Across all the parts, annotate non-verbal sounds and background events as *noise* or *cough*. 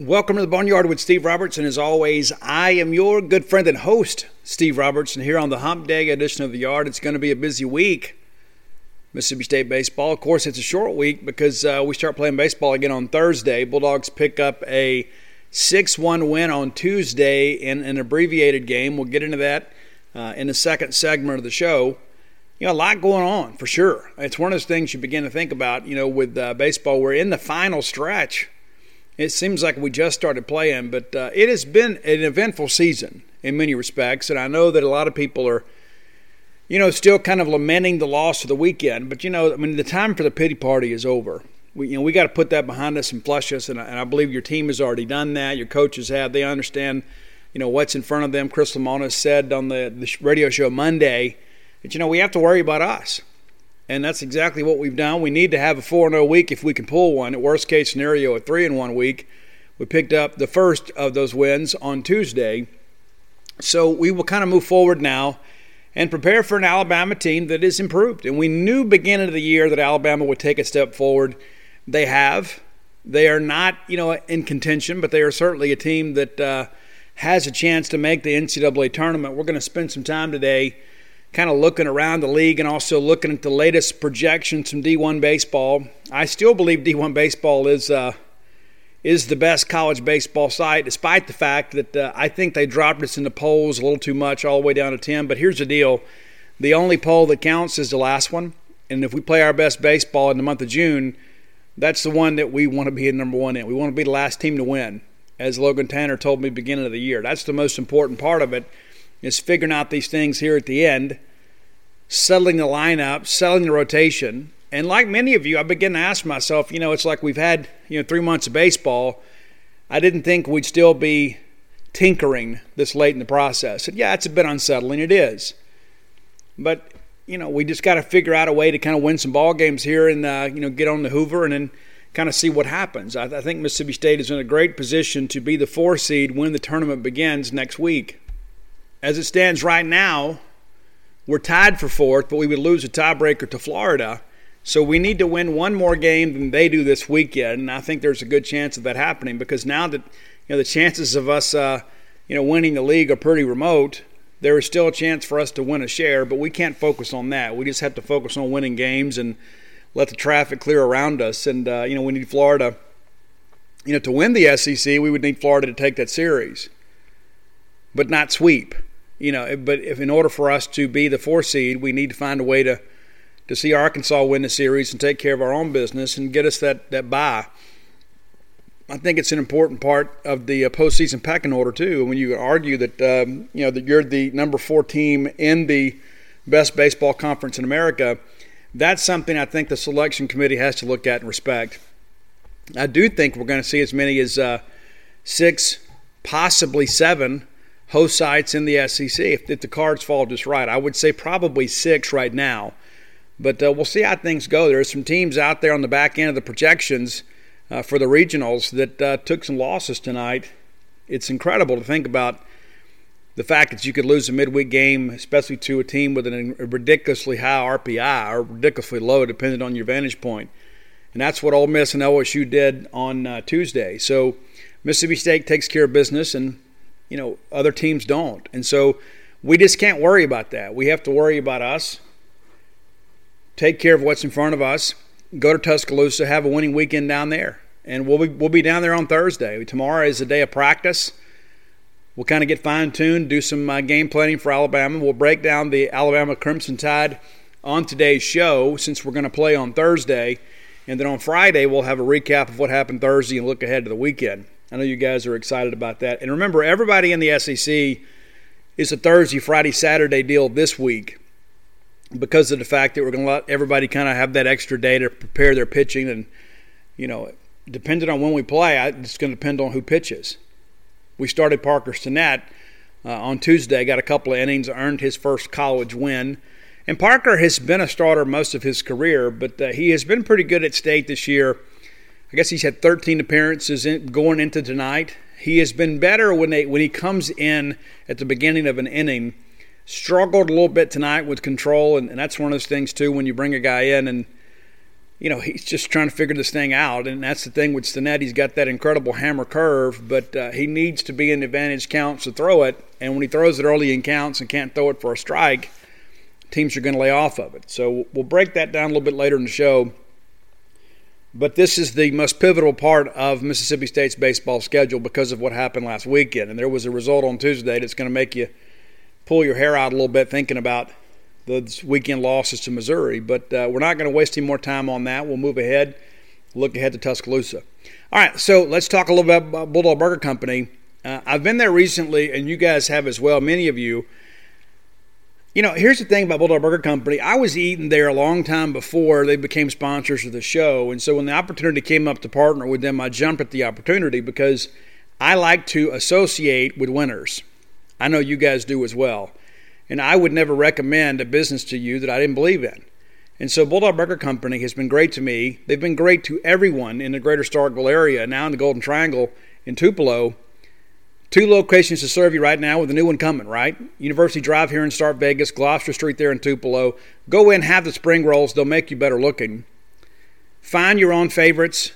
Welcome to the Boneyard with Steve Roberts, and as always, I am your good friend and host, Steve Roberts. And here on the Hump Day edition of the Yard, it's going to be a busy week. Mississippi State baseball. Of course, it's a short week because uh, we start playing baseball again on Thursday. Bulldogs pick up a 6 1 win on Tuesday in an abbreviated game. We'll get into that uh, in the second segment of the show. You know, a lot going on for sure. It's one of those things you begin to think about, you know, with uh, baseball. We're in the final stretch it seems like we just started playing, but uh, it has been an eventful season in many respects, and I know that a lot of people are, you know, still kind of lamenting the loss of the weekend. But you know, I mean, the time for the pity party is over. We, you know, we got to put that behind us and flush us, and, and I believe your team has already done that. Your coaches have. They understand, you know, what's in front of them. Chris Lemonis said on the, the radio show Monday that you know we have to worry about us and that's exactly what we've done. We need to have a 4 0 week if we can pull one. At worst case scenario, a 3 in 1 week. We picked up the first of those wins on Tuesday. So we will kind of move forward now and prepare for an Alabama team that is improved. And we knew beginning of the year that Alabama would take a step forward. They have. They are not, you know, in contention, but they are certainly a team that uh, has a chance to make the NCAA tournament. We're going to spend some time today kind of looking around the league and also looking at the latest projections from D1 baseball. I still believe D1 baseball is uh, is the best college baseball site, despite the fact that uh, I think they dropped us in the polls a little too much, all the way down to 10. But here's the deal: the only poll that counts is the last one, and if we play our best baseball in the month of June, that's the one that we want to be in number one in. We want to be the last team to win, as Logan Tanner told me beginning of the year. That's the most important part of it is figuring out these things here at the end, settling the lineup, settling the rotation. And like many of you, I begin to ask myself, you know, it's like we've had, you know, three months of baseball. I didn't think we'd still be tinkering this late in the process. And yeah, it's a bit unsettling. It is. But, you know, we just got to figure out a way to kind of win some ball games here and, uh, you know, get on the Hoover and then kind of see what happens. I, I think Mississippi State is in a great position to be the four seed when the tournament begins next week. As it stands right now, we're tied for fourth, but we would lose a tiebreaker to Florida. So we need to win one more game than they do this weekend, and I think there's a good chance of that happening because now that you know the chances of us, uh, you know, winning the league are pretty remote. There is still a chance for us to win a share, but we can't focus on that. We just have to focus on winning games and let the traffic clear around us. And uh, you know, we need Florida. You know, to win the SEC, we would need Florida to take that series, but not sweep you know, but if in order for us to be the four seed, we need to find a way to to see Arkansas win the series and take care of our own business and get us that that bye. I think it's an important part of the uh, postseason pecking order too. When you argue that um, you know that you're the number four team in the best baseball conference in America, that's something I think the selection committee has to look at and respect. I do think we're going to see as many as uh, six, possibly seven host sites in the SEC if, if, the cards fall just right. I would say probably six right now, but uh, we'll see how things go. There are some teams out there on the back end of the projections uh, for the regionals that uh, took some losses tonight. It's incredible to think about the fact that you could lose a midweek game, especially to a team with a ridiculously high RPI or ridiculously low, depending on your vantage point. And that's what Ole Miss and LSU did on uh, Tuesday. So Mississippi State takes care of business, and you know, other teams don't. And so we just can't worry about that. We have to worry about us, take care of what's in front of us, go to Tuscaloosa, have a winning weekend down there. and we'll be, we'll be down there on Thursday. Tomorrow is a day of practice. We'll kind of get fine tuned, do some uh, game planning for Alabama. We'll break down the Alabama Crimson Tide on today's show since we're going to play on Thursday. And then on Friday, we'll have a recap of what happened Thursday and look ahead to the weekend. I know you guys are excited about that. And remember, everybody in the SEC is a Thursday, Friday, Saturday deal this week because of the fact that we're going to let everybody kind of have that extra day to prepare their pitching. And, you know, depending on when we play, it's going to depend on who pitches. We started Parker Stinnett uh, on Tuesday, got a couple of innings, earned his first college win. And Parker has been a starter most of his career, but uh, he has been pretty good at state this year. I guess he's had 13 appearances in, going into tonight. He has been better when they when he comes in at the beginning of an inning. Struggled a little bit tonight with control, and, and that's one of those things too when you bring a guy in and you know, he's just trying to figure this thing out. And that's the thing with Stinnett. He's got that incredible hammer curve, but uh, he needs to be in advantage counts to throw it. And when he throws it early in counts and can't throw it for a strike, teams are going to lay off of it. So we'll break that down a little bit later in the show. But this is the most pivotal part of Mississippi State's baseball schedule because of what happened last weekend. And there was a result on Tuesday that's going to make you pull your hair out a little bit thinking about the weekend losses to Missouri. But uh, we're not going to waste any more time on that. We'll move ahead, look ahead to Tuscaloosa. All right, so let's talk a little bit about Bulldog Burger Company. Uh, I've been there recently, and you guys have as well, many of you. You know, here's the thing about Bulldog Burger Company. I was eating there a long time before they became sponsors of the show. And so when the opportunity came up to partner with them, I jumped at the opportunity because I like to associate with winners. I know you guys do as well. And I would never recommend a business to you that I didn't believe in. And so Bulldog Burger Company has been great to me. They've been great to everyone in the greater Starkville area, now in the Golden Triangle in Tupelo. Two locations to serve you right now with a new one coming, right? University Drive here in Start Vegas, Gloster Street there in Tupelo. Go in, have the spring rolls, they'll make you better looking. Find your own favorites.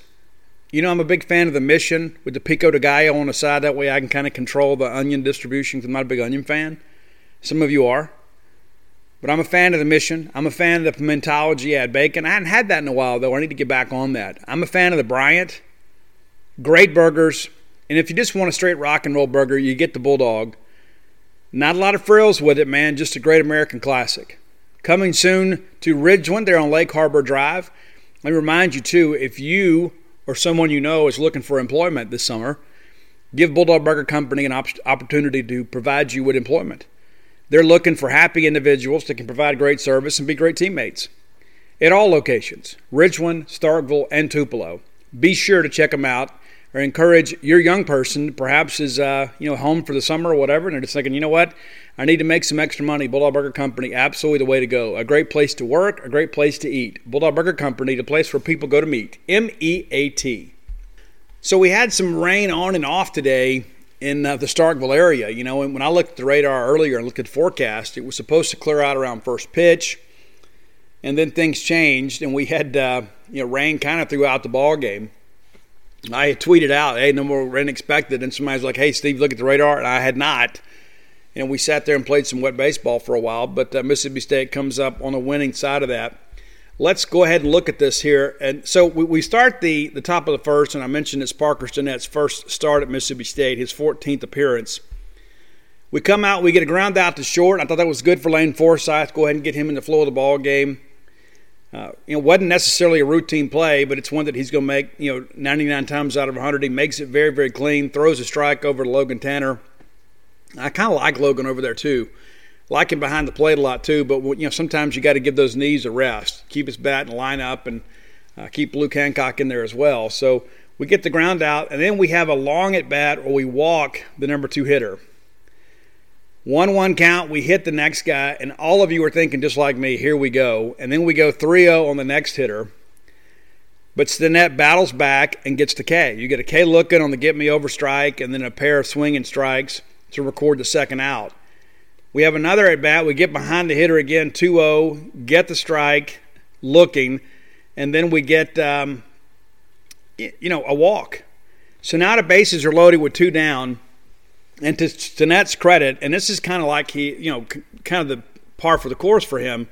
You know, I'm a big fan of the mission with the pico de gallo on the side. That way I can kind of control the onion distribution because I'm not a big onion fan. Some of you are. But I'm a fan of the mission. I'm a fan of the pimentology add bacon. I hadn't had that in a while, though. I need to get back on that. I'm a fan of the Bryant. Great burgers. And if you just want a straight rock and roll burger, you get the Bulldog. Not a lot of frills with it, man. Just a great American classic. Coming soon to Ridgeland there on Lake Harbor Drive. Let me remind you, too, if you or someone you know is looking for employment this summer, give Bulldog Burger Company an op- opportunity to provide you with employment. They're looking for happy individuals that can provide great service and be great teammates at all locations Ridgeland, Starkville, and Tupelo. Be sure to check them out or encourage your young person, perhaps is uh, you know home for the summer or whatever, and they're just thinking, you know what, I need to make some extra money. Bulldog Burger Company, absolutely the way to go. A great place to work, a great place to eat. Bulldog Burger Company, the place where people go to meet. M E A T. So we had some rain on and off today in uh, the Starkville area. You know, and when I looked at the radar earlier and looked at the forecast, it was supposed to clear out around first pitch, and then things changed, and we had uh, you know rain kind of throughout the ball game. I tweeted out, "Hey, no more rain expected," and somebody was like, "Hey, Steve, look at the radar," and I had not. And we sat there and played some wet baseball for a while, but uh, Mississippi State comes up on the winning side of that let's go ahead and look at this here. And so we, we start the, the top of the first, and I mentioned it's Parker Stinnett's first start at Mississippi State, his 14th appearance. We come out, we get a ground out to short. I thought that was good for Lane Forsythe. Go ahead and get him in the flow of the ball game. Uh, you know, wasn't necessarily a routine play, but it's one that he's going to make. You know, 99 times out of 100, he makes it very, very clean. Throws a strike over to Logan Tanner. I kind of like Logan over there too like him behind the plate a lot too. But you know, sometimes you got to give those knees a rest, keep his bat and line up, and uh, keep Luke Hancock in there as well. So we get the ground out, and then we have a long at bat, where we walk the number two hitter. One one count, we hit the next guy, and all of you are thinking just like me, here we go. And then we go 3 0 on the next hitter. But Stinnett battles back and gets to K. You get a K looking on the get me over strike, and then a pair of swinging strikes to record the second out. We have another at bat. We get behind the hitter again, 2 0, get the strike, looking, and then we get, um, you know, a walk. So now the bases are loaded with two down. And to Stinnett's credit, and this is kind of like he, you know, kind of the par for the course for him.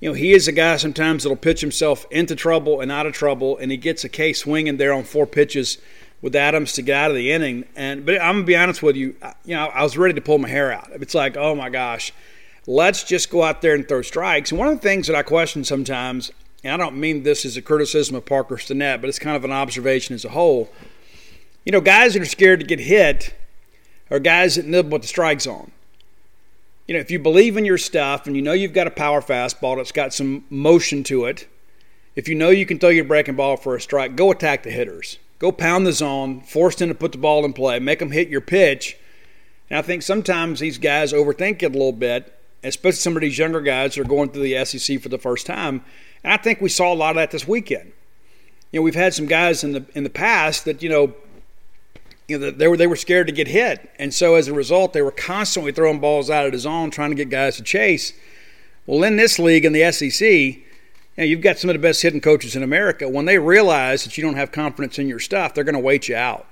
you know, he is a guy sometimes that'll pitch himself into trouble and out of trouble, and he gets a case swinging there on four pitches with Adams to get out of the inning. And but I'm gonna be honest with you, you know, I was ready to pull my hair out. It's like, oh my gosh, let's just go out there and throw strikes. And one of the things that I question sometimes, and I don't mean this as a criticism of Parker Stinnett, but it's kind of an observation as a whole. You know, guys that are scared to get hit are guys that nibble with the strike zone. You know, if you believe in your stuff and you know you've got a power fastball that's got some motion to it, if you know you can throw your breaking ball for a strike, go attack the hitters. Go pound the zone, force them to put the ball in play, make them hit your pitch. And I think sometimes these guys overthink it a little bit, especially some of these younger guys that are going through the SEC for the first time. And I think we saw a lot of that this weekend. You know, we've had some guys in the in the past that you know, you know, they were they were scared to get hit, and so as a result, they were constantly throwing balls out of the zone, trying to get guys to chase. Well, in this league in the SEC, you know, you've got some of the best hitting coaches in America. When they realize that you don't have confidence in your stuff, they're going to wait you out.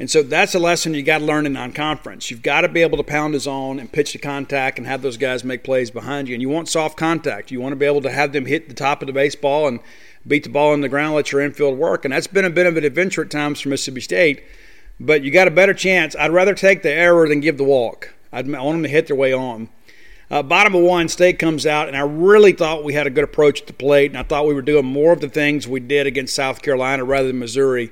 And so that's a lesson you got to learn in non-conference. You've got to be able to pound the zone and pitch the contact and have those guys make plays behind you. And you want soft contact. You want to be able to have them hit the top of the baseball and beat the ball on the ground, let your infield work. And that's been a bit of an adventure at times for Mississippi State. But you got a better chance. I'd rather take the error than give the walk. I'd, I want them to hit their way on. Uh, bottom of one, State comes out, and I really thought we had a good approach at the plate, and I thought we were doing more of the things we did against South Carolina rather than Missouri.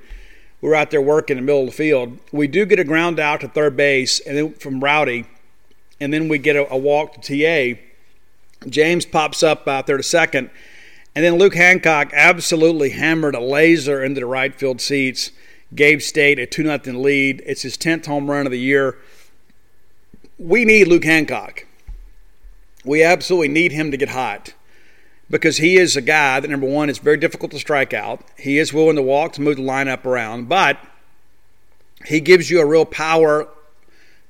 We were out there working in the middle of the field. We do get a ground out to third base, and then from Rowdy, and then we get a, a walk to TA. James pops up out there to second, and then Luke Hancock absolutely hammered a laser into the right field seats. Gave State a 2 0 lead. It's his 10th home run of the year. We need Luke Hancock we absolutely need him to get hot because he is a guy that, number one, is very difficult to strike out. He is willing to walk to move the lineup around, but he gives you a real power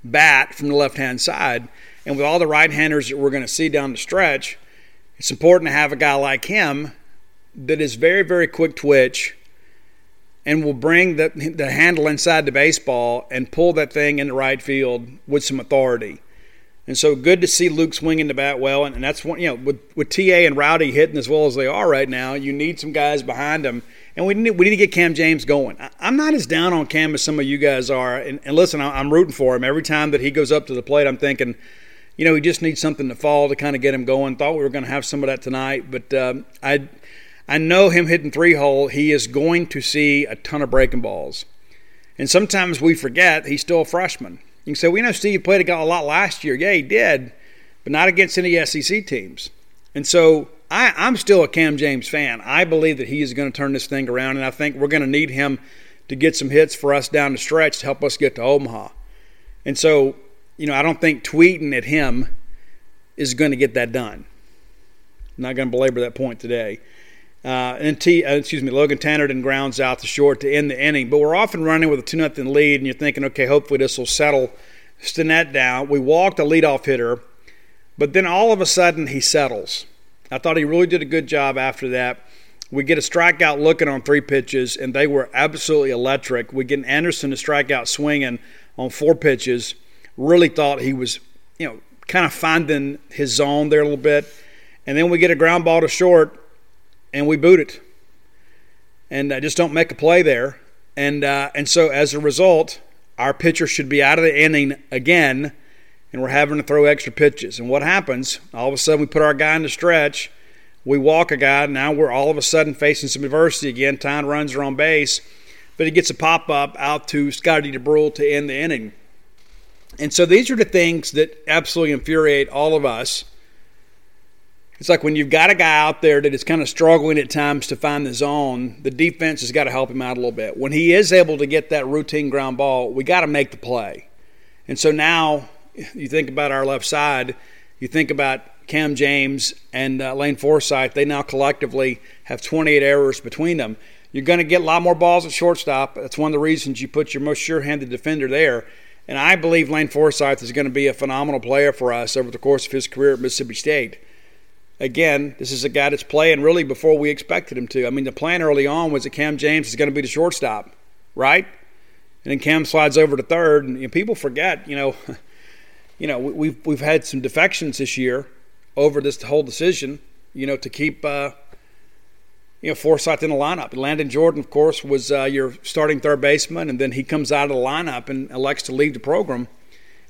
bat from the left hand side. And with all the right handers that we're going to see down the stretch, it's important to have a guy like him that is very, very quick twitch and will bring the, the handle inside the baseball and pull that thing in the right field with some authority. And so good to see Luke swinging the bat well. And, and that's one, you know, with, with TA and Rowdy hitting as well as they are right now, you need some guys behind them. And we need, we need to get Cam James going. I, am not as down on Cam as some of you guys are. And, and listen, I, I'm rooting for him. Every time that he goes up to the plate, I'm thinking, you know, he just needs something to fall to kind of get him going. Thought we were going to have some of that tonight. But um, I, I know him hitting three hole, he is going to see a ton of breaking balls. And sometimes we forget he's still a freshman. You can say, we know Steve played a lot last year. Yeah, he did, but not against any SEC teams. And so I, I'm still a Cam James fan. I believe that he is going to turn this thing around, and I think we're going to need him to get some hits for us down the stretch to help us get to Omaha. And so, you know, I don't think tweeting at him is going to get that done. I'm not going to belabor that point today. Uh, and T, uh, excuse me, Logan Tannerton grounds out the short to end the inning. But we're often running with a 2 nothing lead, and you're thinking, okay, hopefully this will settle Stinnett down. We walked a leadoff hitter, but then all of a sudden he settles. I thought he really did a good job after that. We get a strikeout looking on three pitches, and they were absolutely electric. We get Anderson to strike out swinging on four pitches. Really thought he was, you know, kind of finding his zone there a little bit. And then we get a ground ball to short and we boot it, and uh, just don't make a play there. And uh, and so as a result, our pitcher should be out of the inning again, and we're having to throw extra pitches. And what happens? All of a sudden, we put our guy in the stretch. We walk a guy. Now we're all of a sudden facing some adversity again. Tyne runs are on base, but he gets a pop up out to Scotty Dubrule to end the inning. And so these are the things that absolutely infuriate all of us it's like when you've got a guy out there that is kind of struggling at times to find the zone, the defense has got to help him out a little bit. When he is able to get that routine ground ball, we got to make the play. And so now you think about our left side, you think about Cam James and uh, Lane Forsythe. They now collectively have 28 errors between them. You're going to get a lot more balls at shortstop. That's one of the reasons you put your most sure handed defender there. And I believe Lane Forsythe is going to be a phenomenal player for us over the course of his career at Mississippi State again, this is a guy that's playing really before we expected him to. I mean, the plan early on was that Cam James is going to be the shortstop, right? And then Cam slides over to third, and you know, people forget, you know, *laughs* you know, we've we've had some defections this year over this whole decision. you know, to keep uh, you know Forsythe in the lineup. Landon Jordan, of course, was uh, your starting third baseman, and then he comes out of the lineup and elects to leave the program.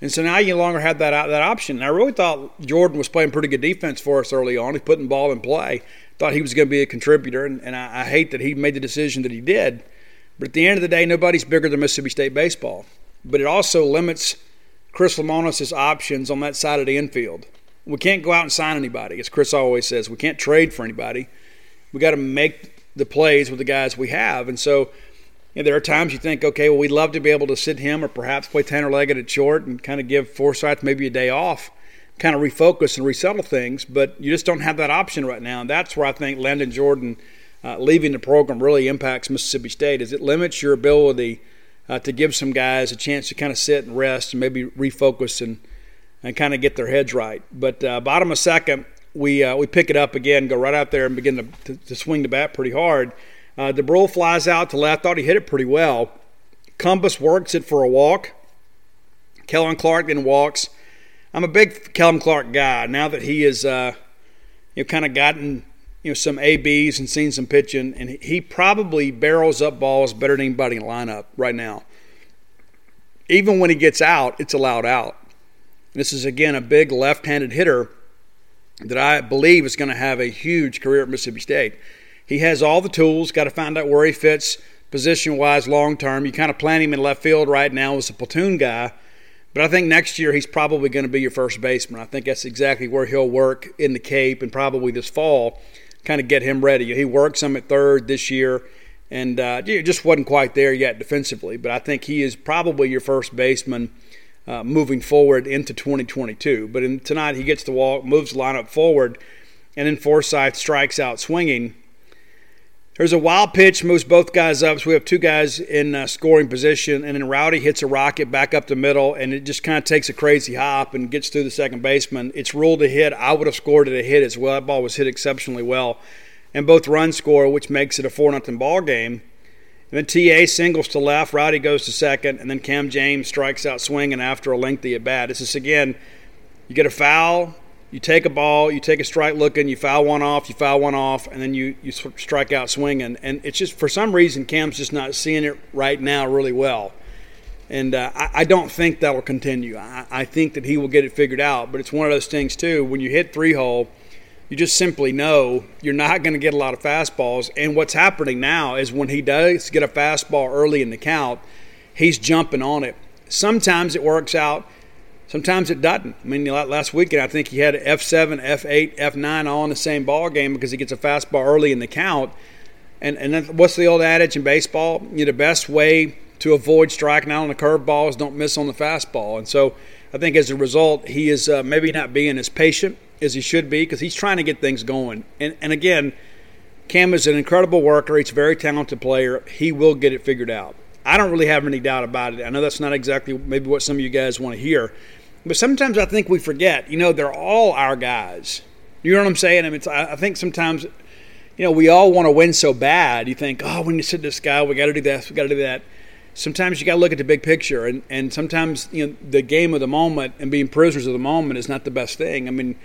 And so now you no longer have that uh, that option. And I really thought Jordan was playing pretty good defense for us early on. He's putting ball in play. Thought he was going to be a contributor, and, and I, I hate that he made the decision that he did. But at the end of the day, nobody's bigger than Mississippi State baseball. But it also limits Chris Lemonis' options on that side of the infield. We can't go out and sign anybody, as Chris always says. We can't trade for anybody. We got to make the plays with the guys we have. And so there are times you think, okay, well, we'd love to be able to sit him or perhaps play Tanner Leggett at short and kind of give Forsythe maybe a day off, kind of refocus and resettle things. But you just don't have that option right now. And that's where I think Landon Jordan uh, leaving the program really impacts Mississippi State, is it limits your ability uh, to give some guys a chance to kind of sit and rest and maybe refocus and – and kind of get their heads right. But uh, bottom of second, we uh, we pick it up again, go right out there and begin to, to, to swing the bat pretty hard. Uh, flies out to left. Thought he hit it pretty well. Cumbest works it for a walk. Kellum Clark then walks. I'm a big Kellum Clark guy. Now that he has, uh, you know, kind of gotten you know some ABs and seen some pitching, and he probably barrels up balls better than anybody in the lineup right now. Even when he gets out, it's allowed out. This is, again, a big left handed hitter that I believe is going to have a huge career at Mississippi State. He has all the tools, got to find out where he fits position wise long term. You kind of plant him in left field right now as a platoon guy. But I think next year he's probably going to be your first baseman. I think that's exactly where he'll work in the Cape and probably this fall, kind of get him ready. He worked some at third this year and uh, just wasn't quite there yet defensively. But I think he is probably your first baseman uh, moving forward into 2022. But in, tonight he gets the walk, moves the lineup forward, and then Forsythe strikes out swinging. There's a wild pitch, moves both guys up. So we have two guys in uh, scoring position, and then Rowdy hits a rocket back up the middle, and it just kind of takes a crazy hop and gets through the second baseman. It's ruled a hit. I would have scored it a hit as well. That ball was hit exceptionally well, and both runs score, which makes it a four nothing ball game. And then TA singles to left, Rowdy goes to second, and then Cam James strikes out swinging after a lengthy at bat. This is again, you get a foul, you take a ball, you take a strike looking, you foul one off, you foul one off, and then you, you strike out swinging. And it's just for some reason Cam's just not seeing it right now really well. And uh, I, I, don't think that'll continue. I, I think that he will get it figured out. But it's one of those things too. When you hit three hole, you just simply know you're not *laughs* going to get a lot of fastballs. And what's happening now is when he does get a fastball early in the count, he's jumping on it. Sometimes it works out, sometimes it doesn't. I mean, last weekend I think he had F7, F8, F9 all in the same ball game because he gets a fastball early in the count. And and what's the old adage in baseball? You know, the best way to avoid striking out on the curveball is don't miss on the fastball. And so I think as a result, he is uh, maybe not being as patient as he should be because he's trying to get things going. And, and again, Cam is an incredible worker. He's a very talented player. He will get it figured out. I don't really have any doubt about it. I know that's not exactly maybe what some of you guys want to hear, but sometimes I think we forget. You know, they're all our guys. You know what I'm saying? I mean, I think sometimes, you know, we all want to win so bad. You think, oh, when you sit this guy, we got to do this, we got to do that. Sometimes you got to look at the big picture, and, and sometimes you know the game of the moment and being prisoners of the moment is not the best thing. I mean,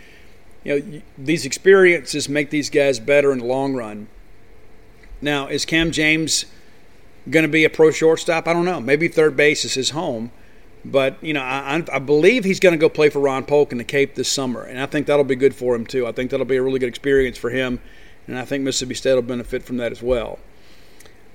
you know, these experiences make these guys better in the long run. Now, is Cam James going to be a pro shortstop? I don't know. Maybe third base is his home. But, you know, I, I believe he's going to go play for Ron Polk in the Cape this summer. And I think that'll be good for him, too. I think that'll be a really good experience for him. And I think Mississippi State will benefit from that as well.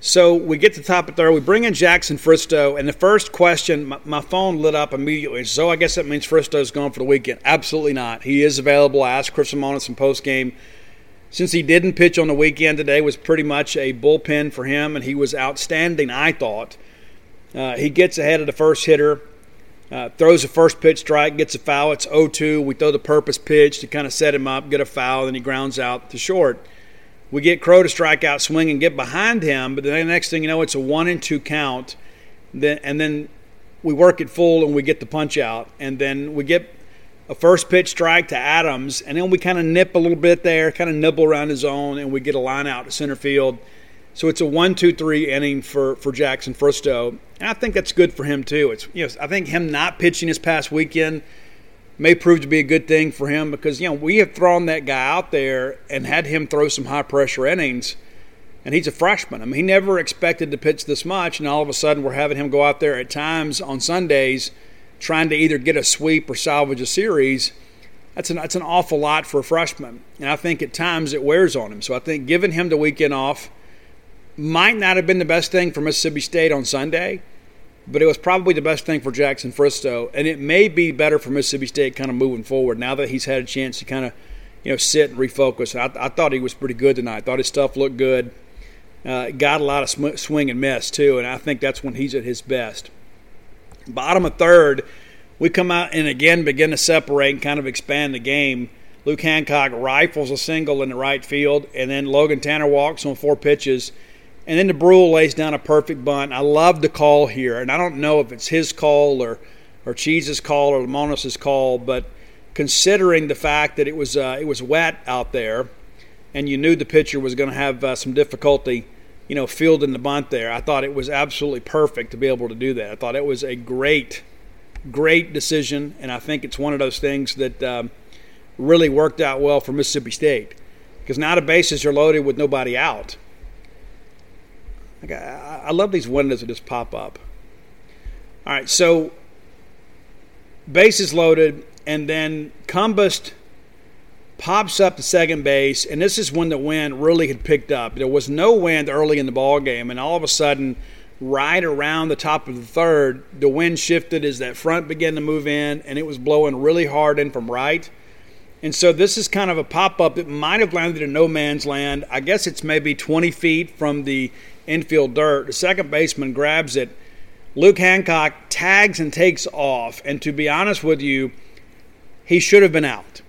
So we get to the top of third. We bring in Jackson Fristoe, and the first question, my, my phone lit up immediately. So I guess that means Fristoe's gone for the weekend. Absolutely not. He is available. I asked Chris Lemonis in post game. Since he didn't pitch on the weekend today, was pretty much a bullpen for him, and he was outstanding. I thought uh, he gets ahead of the first hitter, uh, throws a first pitch strike, gets a foul. It's 0-2. We throw the purpose pitch to kind of set him up, get a foul, then he grounds out to short. We get Crow to strike out, swing, and get behind him. But then the next thing you know, it's a one and two count. Then and then we work it full and we get the punch out, and then we get a first pitch strike to Adams, and then we kind of nip a little bit there, kind of nibble around his zone, and we get a line out to center field. So it's a one, two, three inning for for Jackson Fristoe, and I think that's good for him too. It's you know I think him not pitching this past weekend may prove to be a good thing for him because you know we have thrown that guy out there and had him throw some high pressure innings, and he's a freshman. I mean, he never expected to pitch this much, and all of a sudden we're having him go out there at times on Sundays, trying to either get a sweep or salvage a series. That's an that's an awful lot for a freshman, and I think at times it wears on him. So I think giving him the weekend off might not have been the best thing for Mississippi State on Sunday but it was probably the best thing for Jackson Fristoe, and it may be better for Mississippi State kind of moving forward now that he's had a chance to kind of you know sit and refocus. I, I thought he was pretty good tonight. I thought his stuff looked good. Uh, got a lot of swing and miss too, and I think that's when he's at his best. Bottom of third, we come out and again begin to separate and kind of expand the game. Luke Hancock rifles a single in the right field, and then Logan Tanner walks on four pitches and then Dubrule lays down a perfect bunt. I love the call here, and I don't know if it's his call or or Cheese's call or Lemonis's call, but considering the fact that it was uh, it was wet out there, and you knew the pitcher was going to have uh, some difficulty, you know, fielding the bunt there, I thought it was absolutely perfect to be able to do that. I thought it was a great, great decision, and I think it's one of those things that um, really worked out well for Mississippi State because now the bases are loaded with nobody out like I, I love these windows that just pop up. All right, so base is loaded, and then Cumbest pops up to second base, and this is when the wind really had picked up. There was no wind early in the ball game, and all of a sudden, right around the top of the third, the wind shifted as that front began to move in, and it was blowing really hard in from right. And so this is kind of a pop up that might have landed in no man's land. I guess it's maybe 20 feet from the infield dirt. The second baseman grabs it. Luke Hancock tags and takes off. And to be honest with you, he should have been out.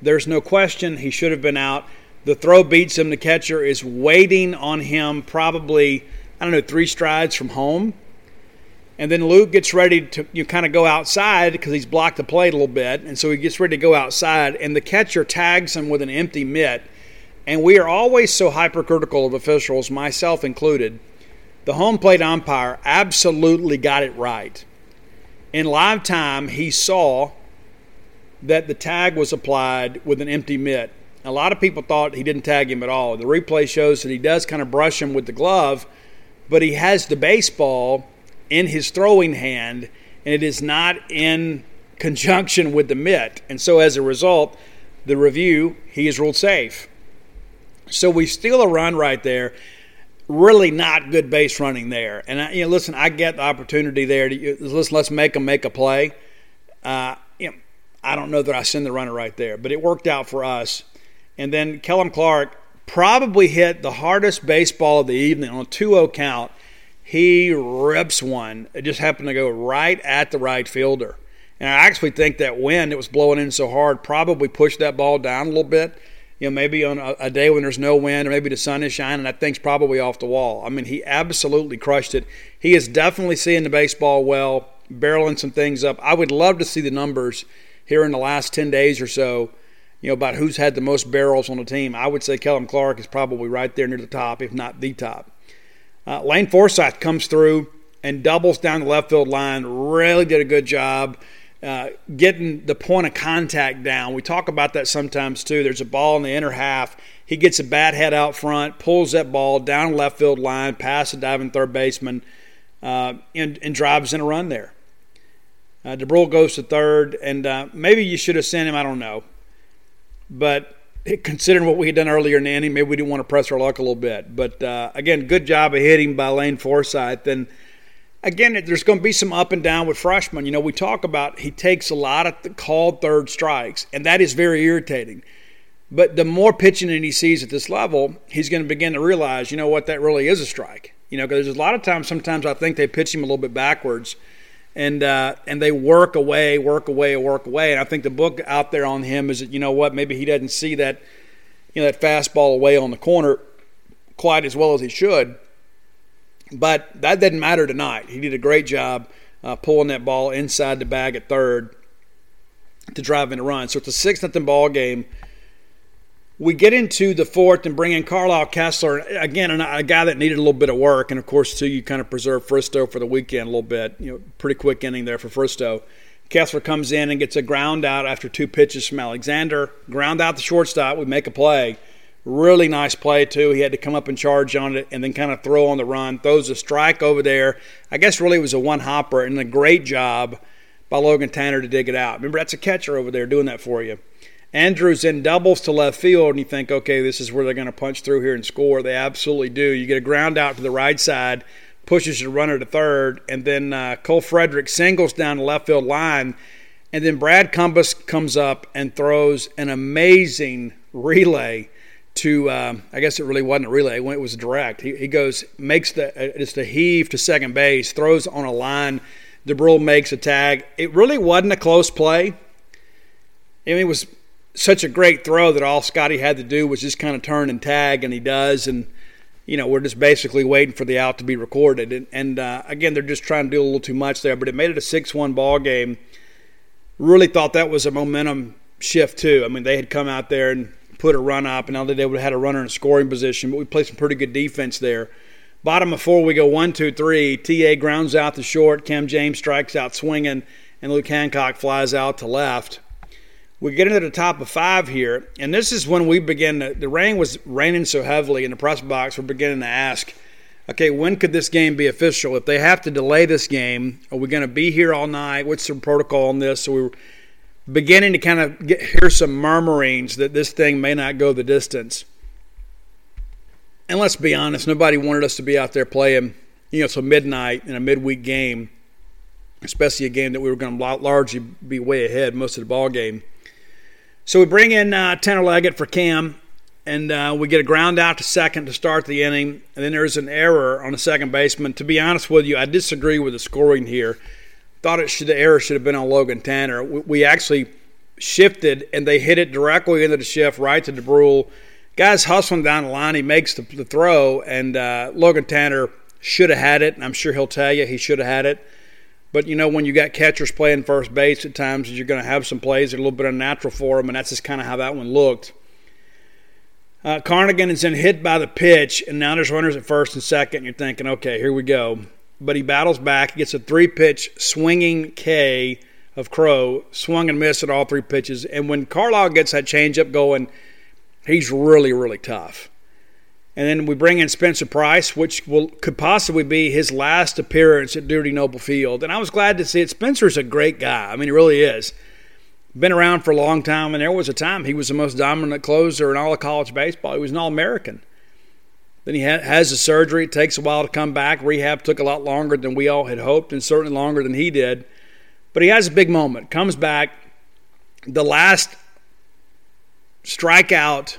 There's no question he should have been out. The throw beats him. The catcher is waiting on him, probably, I don't know, three strides from home. And then Luke gets ready to you kind of go outside because he's blocked the plate a little bit. And so he gets ready to go outside. And the catcher tags him with an empty mitt and we are always so hypercritical of officials, myself included. The home plate umpire absolutely got it right. In live time, he saw that the tag was applied with an empty mitt. A lot of people thought he didn't tag him at all. The replay shows that he does kind of brush him with the glove, but he has the baseball in his throwing hand, and it is not in conjunction with the mitt. And so as a result, the review, he is ruled safe. So we steal a run right there. Really not good base running there. And I, you know, listen, I get the opportunity there. To, listen, let's make them make a play. Uh, you know, I don't know that I send the runner right there, but it worked out for us. And then Kellum Clark probably hit the hardest baseball of the evening on a 2-0 count. He rips one. It just happened to go right at the right fielder. And I actually think that wind that was blowing in so hard probably pushed that ball down a little bit you know, maybe on a, a, day when there's no wind or maybe the sun is shining, that thing's probably off the wall. I mean, he absolutely crushed it. He is definitely seeing the baseball well, barreling some things up. I would love to see the numbers here in the last 10 days or so, you know, about who's had the most barrels on the team. I would say Kellum Clark is probably right there near the top, if not the top. Uh, Lane Forsythe comes through and doubles down the left field line. Really did a good job. Uh, getting the point of contact down. We talk about that sometimes too. There's a ball in the inner half. He gets a bat head out front, pulls that ball down left field line, past the diving third baseman, uh, and, and, drives in a run there. Uh, Dubrule goes to third, and uh, maybe you should have sent him. I don't know, but considering what we had done earlier in the inning, maybe we didn't want to press our luck a little bit. But uh, again, good job of hitting by Lane Forsythe. And again, there's going to be some up and down with freshmen. You know, we talk about he takes a lot of called third strikes, and that is very irritating. But the more pitching that he sees at this level, he's going to begin to realize, you know what, that really is a strike. You know, because there's a lot of times, sometimes I think they pitch him a little bit backwards, and uh, and they work away, work away, work away. And I think the book out there on him is that you know what, maybe he doesn't see that, you know, that fastball away on the corner quite as well as he should. But that didn't matter tonight. He did a great job uh, pulling that ball inside the bag at third to drive in a run. So it's a 6 nothing ball game. We get into the fourth and bring in Carlisle Koestler, again, a guy that needed a little bit of work. And of course, too, you kind of preserve Fristoe for the weekend a little bit. You know, pretty quick inning there for Fristoe. Kessler comes in and gets a ground out after two pitches from Alexander. Ground out the shortstop. We make a play. Really nice play, too. He had to come up and charge on it and then kind of throw on the run. Throws a strike over there. I guess really it was a one hopper and a great job by Logan Tanner to dig it out. Remember, that's a catcher over there doing that for you. Andrews in doubles to left field, and you think, okay, this is where they're going to punch through here and score. They absolutely do. You get a ground out to the right side, pushes your runner to third, and then uh, Cole Frederick singles down the left field line. And then Brad Cumbest comes up and throws an amazing relay to, um, I guess it really wasn't a relay, when it was direct. He, he goes, makes the, uh, it's the heave to second base, throws on a line. Dubrule makes a tag. It really wasn't a close play. I mean, it was such a great throw that all Scotty had to do was just kind of turn and tag, and he does. And, you know, we're just basically waiting for the out to be recorded. And, and uh, again, they're just trying to do a little too much there, but it made it a 6 1 ball game. Really thought that was a momentum shift, too. I mean, they had come out there and put a run up, and now they would have had a runner in scoring position, but we played some pretty good defense there. Bottom of four, we go one, two, three. TA grounds out the short. Cam James strikes out swinging, and Luke Hancock flies out to left. We get into the top of five here, and this is when we begin. To, the rain was raining so heavily in the press box. We're beginning to ask, okay, when could this game be official? If they have to delay this game, are we going to be here all night? What's the protocol on this? So we beginning to kind of get, hear some murmurings that this thing may not go the distance. And let's be honest, nobody wanted us to be out there playing, you know, till midnight in a midweek game, especially a game that we were going to largely be way ahead most of the ball game. So we bring in uh, Tanner Leggett for Cam, and uh, we get a ground out to second to start the inning, and then there's an error on the second baseman. To be honest with you, I disagree with the scoring here thought it should the error should have been on Logan Tanner. We, we actually shifted and they hit it directly into the shift right to Dubrule. Guys hustling down the line. He makes the, the throw, and uh, Logan Tanner should have had it. And I'm sure he'll tell you he should have had it. But you know, when you got catchers playing first base at times, you're going to have some plays that are a little bit unnatural for them, and that's just kind of how that one looked. Uh, Carnigan is then hit by the pitch, and now there's runners at first and second. And you're thinking, okay, here we go but he battles back. He gets a three pitch swinging K of Crow, swung and missed at all three pitches. And when Carlisle gets that changeup going, he's really, really tough. And then we bring in Spencer Price, which will could possibly be his last appearance at Dudy Noble Field. And I was glad to see it. Spencer's a great guy. I mean, he really is. Been around for a long time, and there was a time he was the most dominant closer in all of college baseball. He was an All American. Then he has the surgery. It takes a while to come back. Rehab took a lot longer than we all had hoped, and certainly longer than he did. But he has a big moment. Comes back. The last strikeout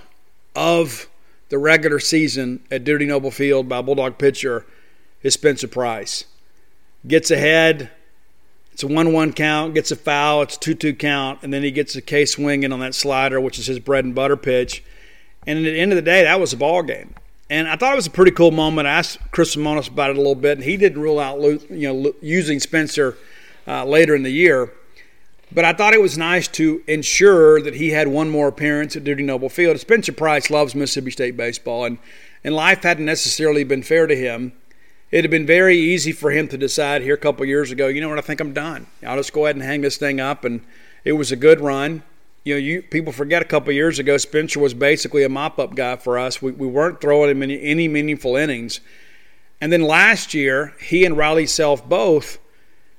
of the regular season at Dudy Noble Field by Bulldog pitcher is Spencer Price. Gets ahead. It's a 1 1 count, gets a foul, it's a 2 2 count, and then he gets a K swinging on that slider, which is his bread and butter pitch. And at the end of the day, that was a ball game. And I thought it was a pretty cool moment. I asked Chris Lemonis about it a little bit, and he didn't rule out you know using Spencer uh, later in the year. But I thought it was nice to ensure that he had one more appearance at Dudy Noble Field. Spencer Price loves Mississippi State baseball, and, and life hadn't necessarily been fair to him. It had been very easy for him to decide here a couple years ago, you know what, I think I'm done. I'll just go ahead and hang this thing up. And it was a good run you know, you people forget a couple years ago, Spencer was basically a mop up guy for us. We, we weren't throwing him any, any meaningful innings. And then last year, he and Riley Self both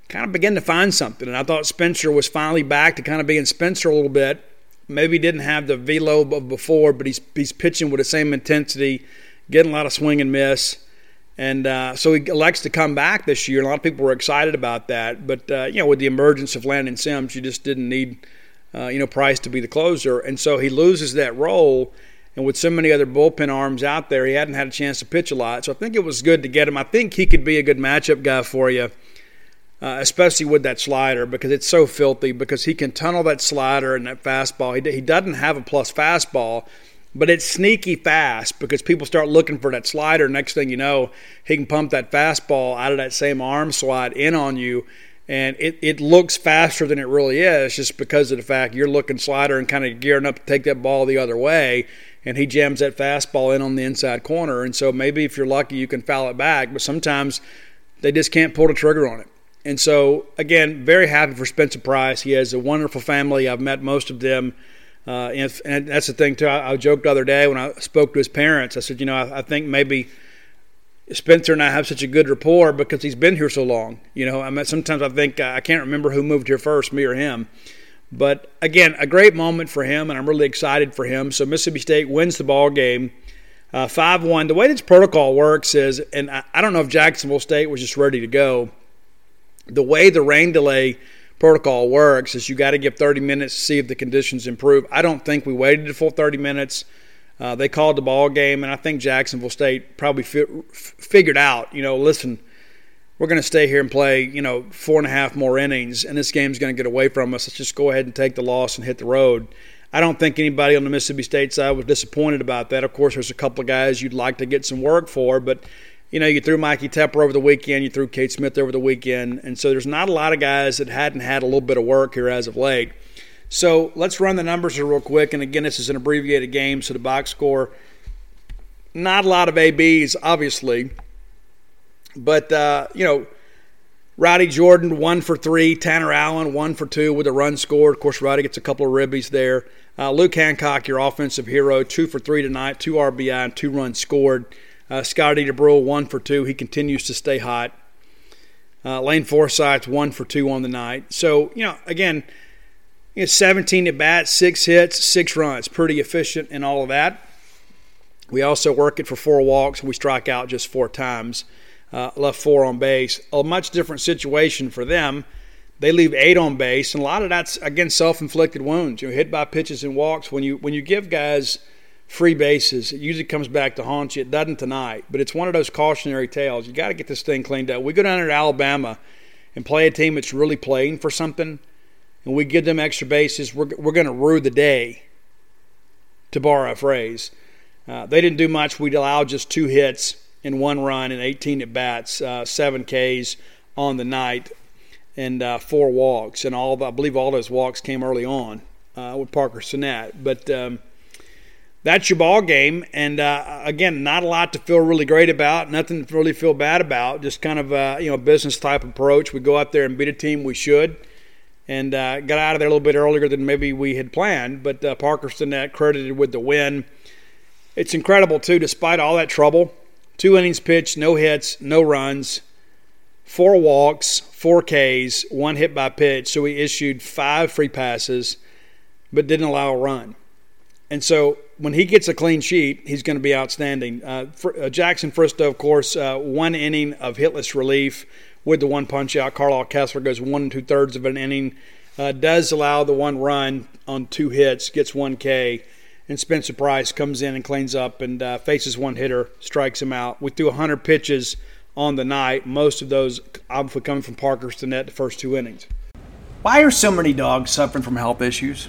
kind of began to find something. And I thought Spencer was finally back to kind of being Spencer a little bit. Maybe didn't have the velo of before, but he's, he's pitching with the same intensity, getting a lot of swing and miss. And uh, so he elects to come back this year. A lot of people were excited about that. But, uh, you know, with the emergence of Landon Sims, you just didn't need – uh, you know, Price to be the closer. And so he loses that role. And with so many other bullpen arms out there, he hadn't had a chance to pitch a lot. So I think it was good to get him. I think he could be a good matchup guy for you, uh, especially with that slider because it's so filthy. Because he can tunnel that slider and that fastball. He, he doesn't have a plus fastball, but it's sneaky fast because people start looking for that slider. Next thing you know, he can pump that fastball out of that same arm slot in on you and it, it looks faster than it really is just because of the fact you're looking slider and kind of gearing up to take that ball the other way and he jams that fastball in on the inside corner and so maybe if you're lucky you can foul it back but sometimes they just can't pull the trigger on it And so, again, very happy for Spencer Price. He has a wonderful family. I've met most of them. Uh, and, and, that's the thing, too. I, I, joked the other day when I spoke to his parents. I said, you know, I, I, think maybe Spencer and I have such a good rapport because he's been here so long. You know, I mean, sometimes I think I can't remember who moved here first, me or him. But again, a great moment for him, and I'm really excited for him. So Mississippi State wins the ball game. Uh, 5 uh, 1. The way this protocol works is, and I, I don't know if Jacksonville State was just ready to go. The way the rain delay protocol works is you got to give 30 minutes to see if the conditions improve. I don't think we waited a full 30 minutes. Uh, they called the ball game, and I think Jacksonville State probably fi- figured out, you know, listen, we're going to stay here and play, you know, four and a half more innings, and this game's going to get away from us. Let's just go ahead and take the loss and hit the road. I don't think anybody on the Mississippi State side was disappointed about that. Of course, there's a couple of guys you'd like to get some work for, but you know, you threw Mikey Tepper over the weekend, you threw Cade Smith over the weekend, and so there's not a lot of guys that hadn't had a little bit of work here as of late. So let's run the numbers here real quick. And again, this is an abbreviated game, so the box score, not a lot of ABs, obviously, but uh, you know. Roddy Jordan, one for three. Tanner Allen, one for two with a run scored. Of course, Roddy gets a couple of ribbies there. Uh, Luke Hancock, your offensive hero, two for three tonight, two RBI and two runs scored. Uh, Scotty Dubrule, one for two. He continues to stay hot. Uh, Lane Forsythe, one for two on the night. So, you know, again, you know, 17 at bats, six hits, six runs. Pretty efficient in all of that. We also work it for four walks. We strike out just four times uh, left four on base. A much different situation for them. They leave eight on base, and a lot of that's again self-inflicted wounds. You know, hit by pitches and walks. When you when you give guys free bases, it usually comes back to haunt you. It doesn't tonight, but it's one of those cautionary tales. You got to get this thing cleaned up. We go down to Alabama and play a team that's really playing for something, and we give them extra bases. We're we're going to rue the day. To borrow a phrase, uh, they didn't do much. We allowed just two hits in one run and 18 at bats, uh, seven Ks on the night, and uh, four walks. And all I believe all those walks came early on uh, with Parker Stinnett. But um, that's your ball game, and uh, again, not a lot to feel really great about. Nothing to really feel bad about. Just kind of a you know business type approach. We go out there and beat a team we should. And uh, got out of there a little bit earlier than maybe we had planned, but uh, Parker Stinnett credited with the win. It's incredible too, despite all that trouble Two innings pitched, no hits, no runs, four walks, four Ks, one hit by pitch. So he issued five free passes, but didn't allow a run. And so when he gets a clean sheet, he's going to be outstanding. Uh, for, uh, Jackson Fristoe, of course, uh, one inning of hitless relief with the one punch out. Carlisle Koestler goes one and two thirds of an inning. Uh, does allow the one run on two hits, gets one K and Spencer Price comes in and cleans up and uh, faces one hitter, strikes him out. We threw 100 pitches on the night, most of those obviously coming from Parker Stinnett the first two innings. Why are so many dogs suffering from health issues?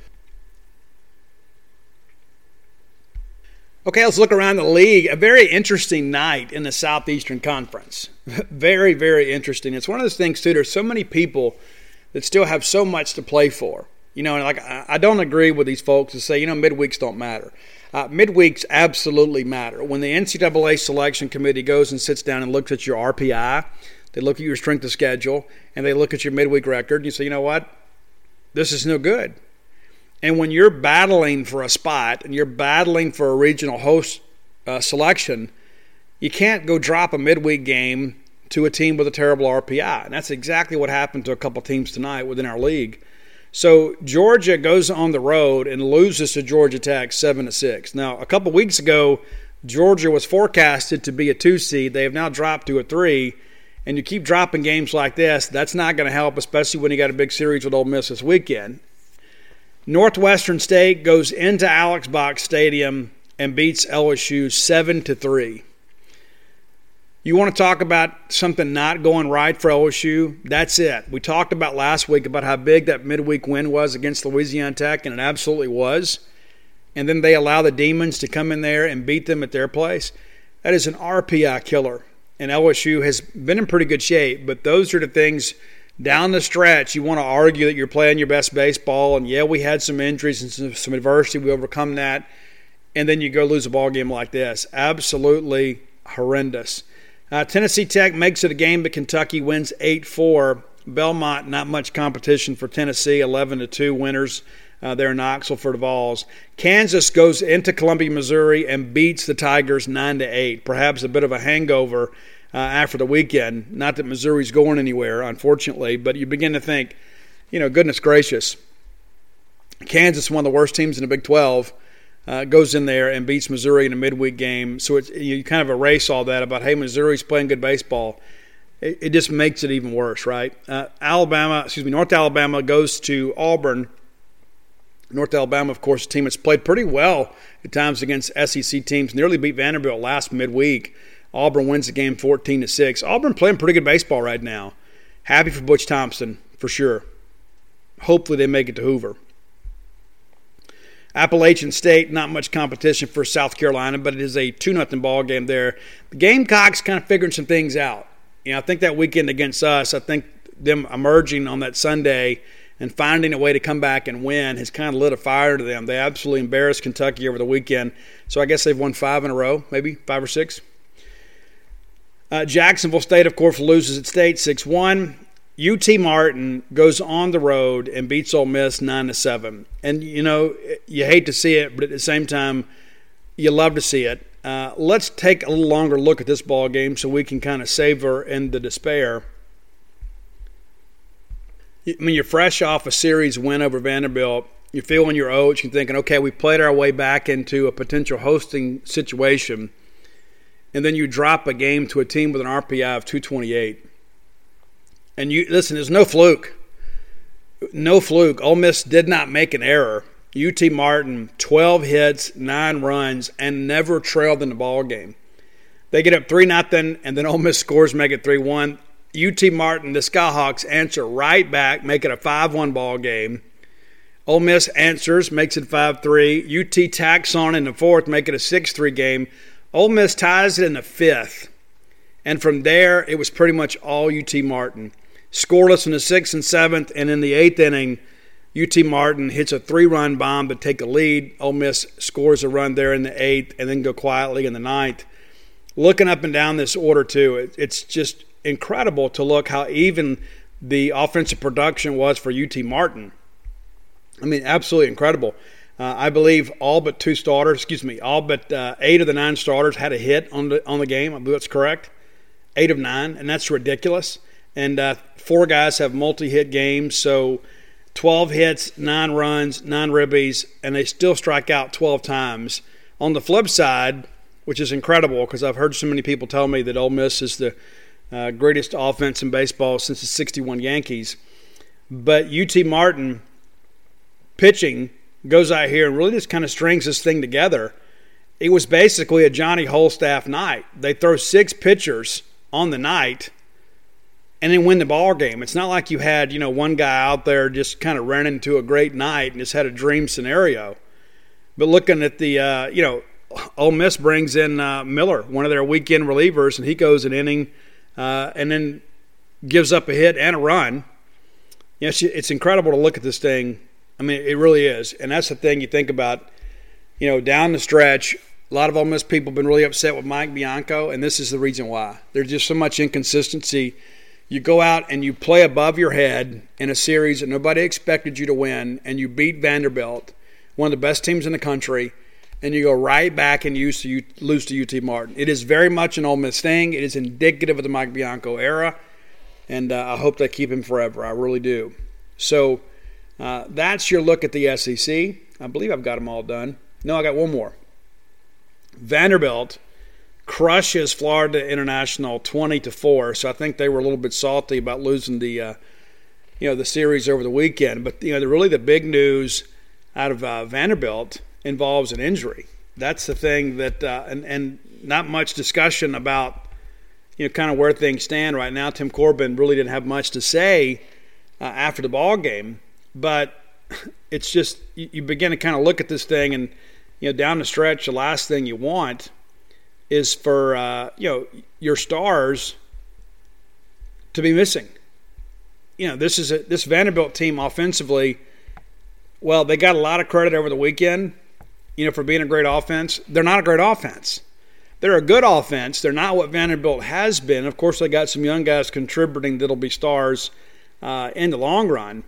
Okay, let's look around the league. A very interesting night in the Southeastern Conference. *laughs* very, very interesting. It's one of those things, too. There's so many people that still have so much to play for. You know, and like I don't agree with these folks that say, you know, midweeks don't matter. Uh, midweeks absolutely matter. When the NCAA selection committee goes and sits down and looks at your RPI, they look at your strength of schedule, and they look at your midweek record, and you say, you know what? This is no good. And when you're battling for a spot and you're battling for a regional host uh, selection, you can't go drop a midweek game to a team with a terrible RPI. And that's exactly what happened to a couple teams tonight within our league. So Georgia goes on the road and loses to Georgia Tech 7 to 6. Now, a couple weeks ago, Georgia was forecasted to be a 2 seed. They have now dropped to a 3. And you keep dropping games like this, that's not going to help, especially when you got a big series with Ole Miss this weekend. Northwestern State goes into Alex Box Stadium and beats LSU 7 to 3. You want to talk about something not going right for LSU? That's it. We talked about last week about how big that midweek win was against Louisiana Tech, and it absolutely was. And then they allow the Demons to come in there and beat them at their place. That is an RPI killer. And LSU has been in pretty good shape, but those are the things down the stretch, you want to argue that you're playing your best baseball, and yeah, we had some injuries and some, some adversity. We overcome that, and then you go lose a ball game like this. Absolutely horrendous. Uh, Tennessee Tech makes it a game, but Kentucky wins 8 4. Belmont, not much competition for Tennessee, 11 to 2 winners uh, there in Knoxville for the Vols. Kansas goes into Columbia, Missouri, and beats the Tigers 9 to 8. Perhaps a bit of a hangover uh, after the weekend. Not that Missouri's going anywhere, unfortunately, but you begin to think, you know, goodness gracious, Kansas, one of the worst teams in the Big 12, uh, goes in there and beats Missouri in a midweek game. So it's, you kind of erase all that about, hey, Missouri's playing good baseball. It, it just makes it even worse, right? Uh, Alabama, excuse me, North Alabama goes to Auburn. North Alabama, of course, a team that's played pretty well at times against SEC teams. Nearly beat Vanderbilt last midweek. Auburn wins the game 14 to 6. Auburn playing pretty good baseball right now. Happy for Butch Thompson, for sure. Hopefully they make it to Hoover. Appalachian State, not much competition for South Carolina, but it is a 2 0 ball game there. The Gamecocks kind of figuring some things out. You know, I think that weekend against us, I think them emerging on that Sunday and finding a way to come back and win has kind of lit a fire to them. They absolutely embarrassed Kentucky over the weekend. So I guess they've won five in a row, maybe five or six. Uh, Jacksonville State, of course, loses at state 6 1. UT Martin goes on the road and beats Ole Miss 9 to 7. And, you know, you hate to see it, but at the same time, you love to see it. Uh, let's take a little longer look at this ball game so we can kind of savor in the despair. I mean, you're fresh off a series win over Vanderbilt. You're feeling your oats. You're thinking, okay, we played our way back into a potential hosting situation and then you drop a game to a team with an RPI of 228. And you listen, there's no fluke. No fluke. Ole Miss did not make an error. UT Martin, 12 hits, nine runs, and never trailed in the ball game. They get up three nothing, and then Ole Miss scores, make it three one. UT Martin, the Skyhawks answer right back, make it a five one ball game. Ole Miss answers, makes it five three. UT tacks on in the fourth, make it a six three game. Ole Miss ties it in the fifth. And from there, it was pretty much all UT Martin. Scoreless in the sixth and seventh, and in the eighth inning, UT Martin hits a three-run bomb to take a lead. Ole Miss scores a run there in the eighth, and then go quietly in the ninth. Looking up and down this order too, it's just incredible to look how even the offensive production was for UT Martin. I mean, absolutely incredible. Uh, I believe all but two starters, excuse me, all but uh, eight of the nine starters had a hit on the on the game. I believe that's correct. Eight of nine, and that's ridiculous. And uh, four guys have multi-hit games, so 12 hits, nine runs, nine ribbies, and they still strike out 12 times. On the flip side, which is incredible because I've heard so many people tell me that Ole Miss is the uh, greatest offense in baseball since the 61 Yankees. But UT Martin pitching goes out here and really just kind of strings this thing together. It was basically a Johnny Holstaff night. They throw six pitchers on the night and then win the ball game. It's not like you had, you know, one guy out there just kind of ran into a great night and just had a dream scenario. But looking at the, uh, you know, Ole Miss brings in uh, Miller, one of their weekend relievers, and he goes an inning uh, and then gives up a hit and a run. You know, it's incredible to look at this thing. I mean, it really is. And that's the thing you think about, you know, down the stretch. A lot of Ole Miss people have been really upset with Mike Bianco, and this is the reason why. There's just so much inconsistency you go out and you play above your head in a series that nobody expected you to win, and you beat Vanderbilt, one of the best teams in the country, and you go right back and lose to, lose to UT Martin. It is very much an Ole Miss thing. It is indicative of the Mike Bianco era, and uh, I hope they keep him forever. I really do. So uh, that's your look at the SEC. I believe I've got them all done. No, I got one more. Vanderbilt crushes Florida International 20 to 4. So I think they were a little bit salty about losing the uh, you know the series over the weekend. But you know, the, really the big news out of uh, Vanderbilt involves an injury. That's the thing that uh, and and not much discussion about you know kind of where things stand right now. Tim Corbin really didn't have much to say uh, after the ball game, but it's just you, begin to kind of look at this thing and you know down the stretch, the last thing you want is for uh, you know your stars to be missing. You know, this is a, this Vanderbilt team offensively. Well, they got a lot of credit over the weekend, you know, for being a great offense. They're not a great offense. They're a good offense. They're not what Vanderbilt has been. Of course, they got some young guys contributing that'll be stars uh, in the long run.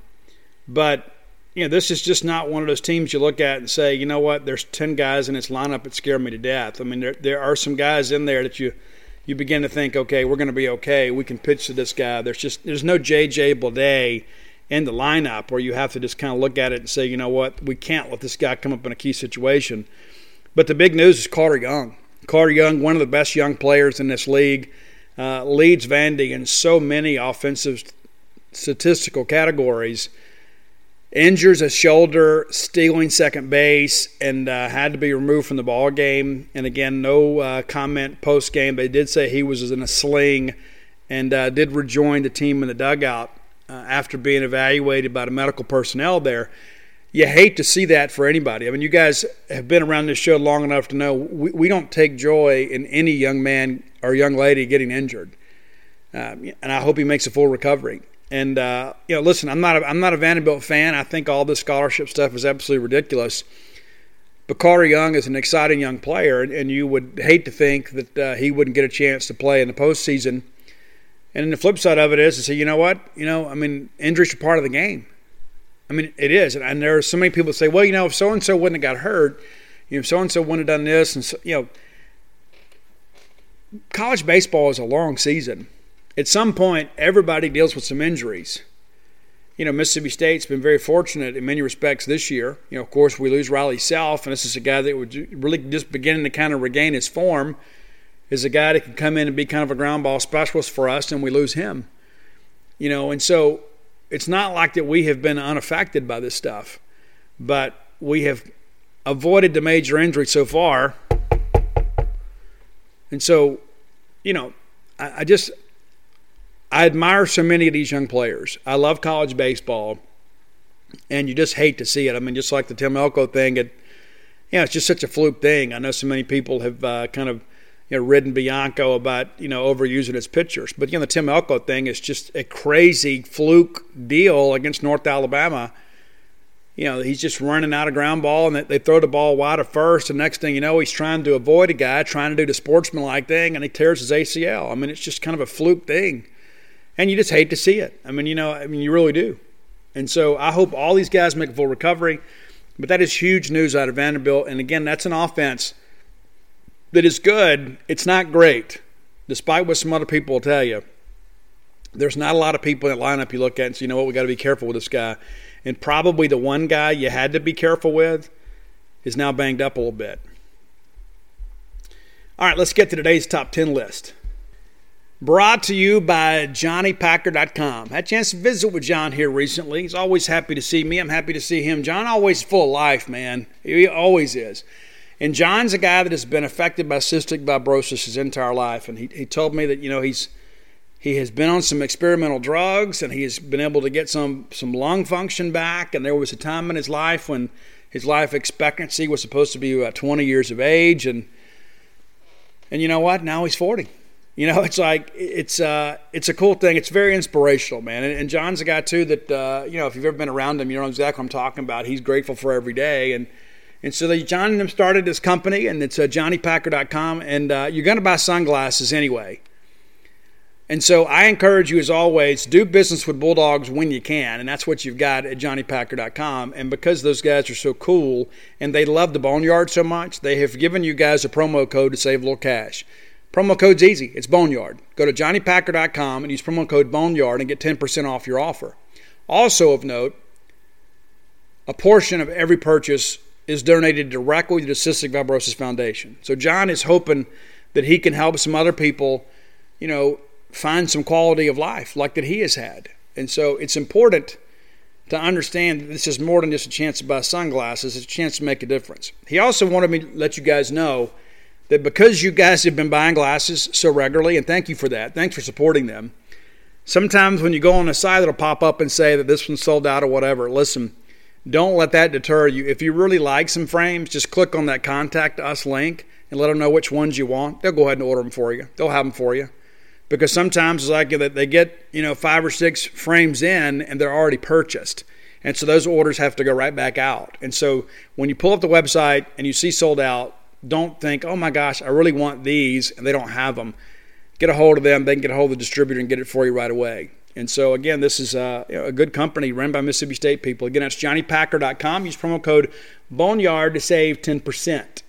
But you know, this is just not one of those teams you look at and say, you know what, there's 10 guys in its lineup that scare me to death. I mean, there, there are some guys in there that you you begin to think, okay, we're going to be okay. We can pitch to this guy. There's just there's no J.J. Bleday in the lineup where you have to just kind of look at it and say, you know what, we can't let this guy come up in a key situation. But the big news is Carter Young. Carter Young, one of the best young players in this league, uh, leads Vandy in so many offensive statistical categories injures a shoulder, stealing second base, and uh, had to be removed from the ball game. And again, no uh, comment post game. They did say he was in a sling and uh, did rejoin the team in the dugout uh, after being evaluated by the medical personnel there. You hate to see that for anybody. I mean, you guys have been around this show long enough to know we, we don't take joy in any young man or young lady getting injured. Um, and I hope he makes a full recovery. And uh, you know, listen, I'm not a, I'm not a Vanderbilt fan. I think all this scholarship stuff is absolutely ridiculous. But Carter Young is an exciting young player, and, you would hate to think that uh, he wouldn't get a chance to play in the postseason. And then the flip side of it is to say, you know what? You know, I mean, injuries are part of the game. I mean, it is, and, and there are so many people that say, well, you know, if so and so wouldn't have got hurt, you know, if so and so wouldn't have done this, and so, you know, college baseball is a long season at some point, everybody deals with some injuries. You know, Mississippi State's been very fortunate in many respects this year. You know, of course, we lose Riley Self, and this is a guy that was really just beginning to kind of regain his form. Is a guy that can come in and be kind of a ground ball specialist for us, and we lose him. You know, and so it's not like that we have been unaffected by this stuff, but we have avoided the major injury so far. And so, you know, I, I just I admire so many of these young players. I love college baseball, and you just hate to see it. I mean, just like the Tim Elko thing, it, you know, it's just such a fluke thing. I know so many people have uh, kind of you know ridden Bianco about you know overusing his pitchers, but you know the Tim Elko thing is just a crazy fluke deal against North Alabama. You know, he's just running out of ground ball, and they throw the ball wide at first. And next thing you know, he's trying to avoid a guy, trying to do the sportsmanlike thing, and he tears his ACL. I mean, it's just kind of a fluke thing and you just hate to see it. I mean, you know, I mean, you really do. And so I hope all these guys make a full recovery. But that is huge news out of Vanderbilt. And again, that's an offense that is good. It's not great, despite what some other people will tell you. There's not a lot of people in that lineup you look at and say, you know what, we got to be careful with this guy. And probably the one guy you had to be careful with is now banged up a little bit. All right, let's get to today's top 10 list. Brought to you by JohnnyPacker.com. Had a chance to visit with John here recently. He's always happy to see me. I'm happy to see him. John always full of life, man. He always is. And John's a guy that has been affected by cystic fibrosis his entire life. And he, he told me that, you know, he's he has been on some experimental drugs and he has been able to get some some lung function back. And there was a time in his life when his life expectancy was supposed to be about 20 years of age. And and you know what? Now he's 40. You know, *laughs* it's like it's uh, it's a cool thing. It's very inspirational, man. And, and John's a guy too that uh, you know if you've ever been around him, you know exactly what I'm talking about. He's grateful for every day, and and so they, John and him started this company, and it's uh, JohnnyPacker.com, and uh, you're going to buy sunglasses anyway. And so I encourage you, as always, do business with Bulldogs when you can, and that's what you've got at JohnnyPacker.com. And because those guys are so cool and they love the Boneyard so much, they have given you guys a promo code to save a little cash. Promo code's easy. It's Boneyard. Go to johnnypacker.com and use promo code Boneyard and get 10% off your offer. Also of note, a portion of every purchase is donated directly to the Cystic Fibrosis Foundation. So John is hoping that he can help some other people, you know, find some quality of life like that he has had. And so it's important to understand that this is more than just a chance to buy sunglasses, it's a chance to make a difference. He also wanted me to let you guys know that because you guys have been buying glasses so regularly, and thank you for that, thanks for supporting them. Sometimes when you go on the site, it'll pop up and say that this one's sold out or whatever. Listen, don't let that deter you. If you really like some frames, just click on that contact us link and let them know which ones you want. They'll go ahead and order them for you. They'll have them for you. Because sometimes it's like that they get, you know, five or six frames in and they're already purchased. And so those orders have to go right back out. And so when you pull up the website and you see sold out, don't think, oh my gosh, I really want these, and they don't have them. Get a hold of them. They can get a hold of the distributor and get it for you right away. And so, again, this is a, uh, a good company run by Mississippi State people. Again, that's johnnypacker.com. Use promo code Boneyard to save 10%.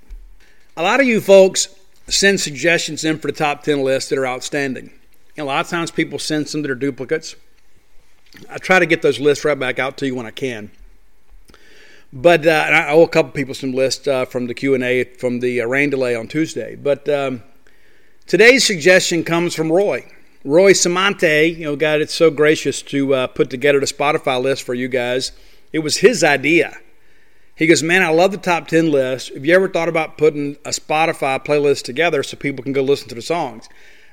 A lot of you folks send suggestions in for the top 10 lists that are outstanding. And a lot of times people send some that are duplicates. I try to get those lists right back out to you when I can. But uh, I owe a couple people some lists uh, from the Q and A from the uh, rain delay on Tuesday. But um, today's suggestion comes from Roy. Roy Samante, you know, guy that's so gracious to uh, put together the Spotify list for you guys. It was his idea. He goes, man, I love the top ten list. Have you ever thought about putting a Spotify playlist together so people can go listen to the songs?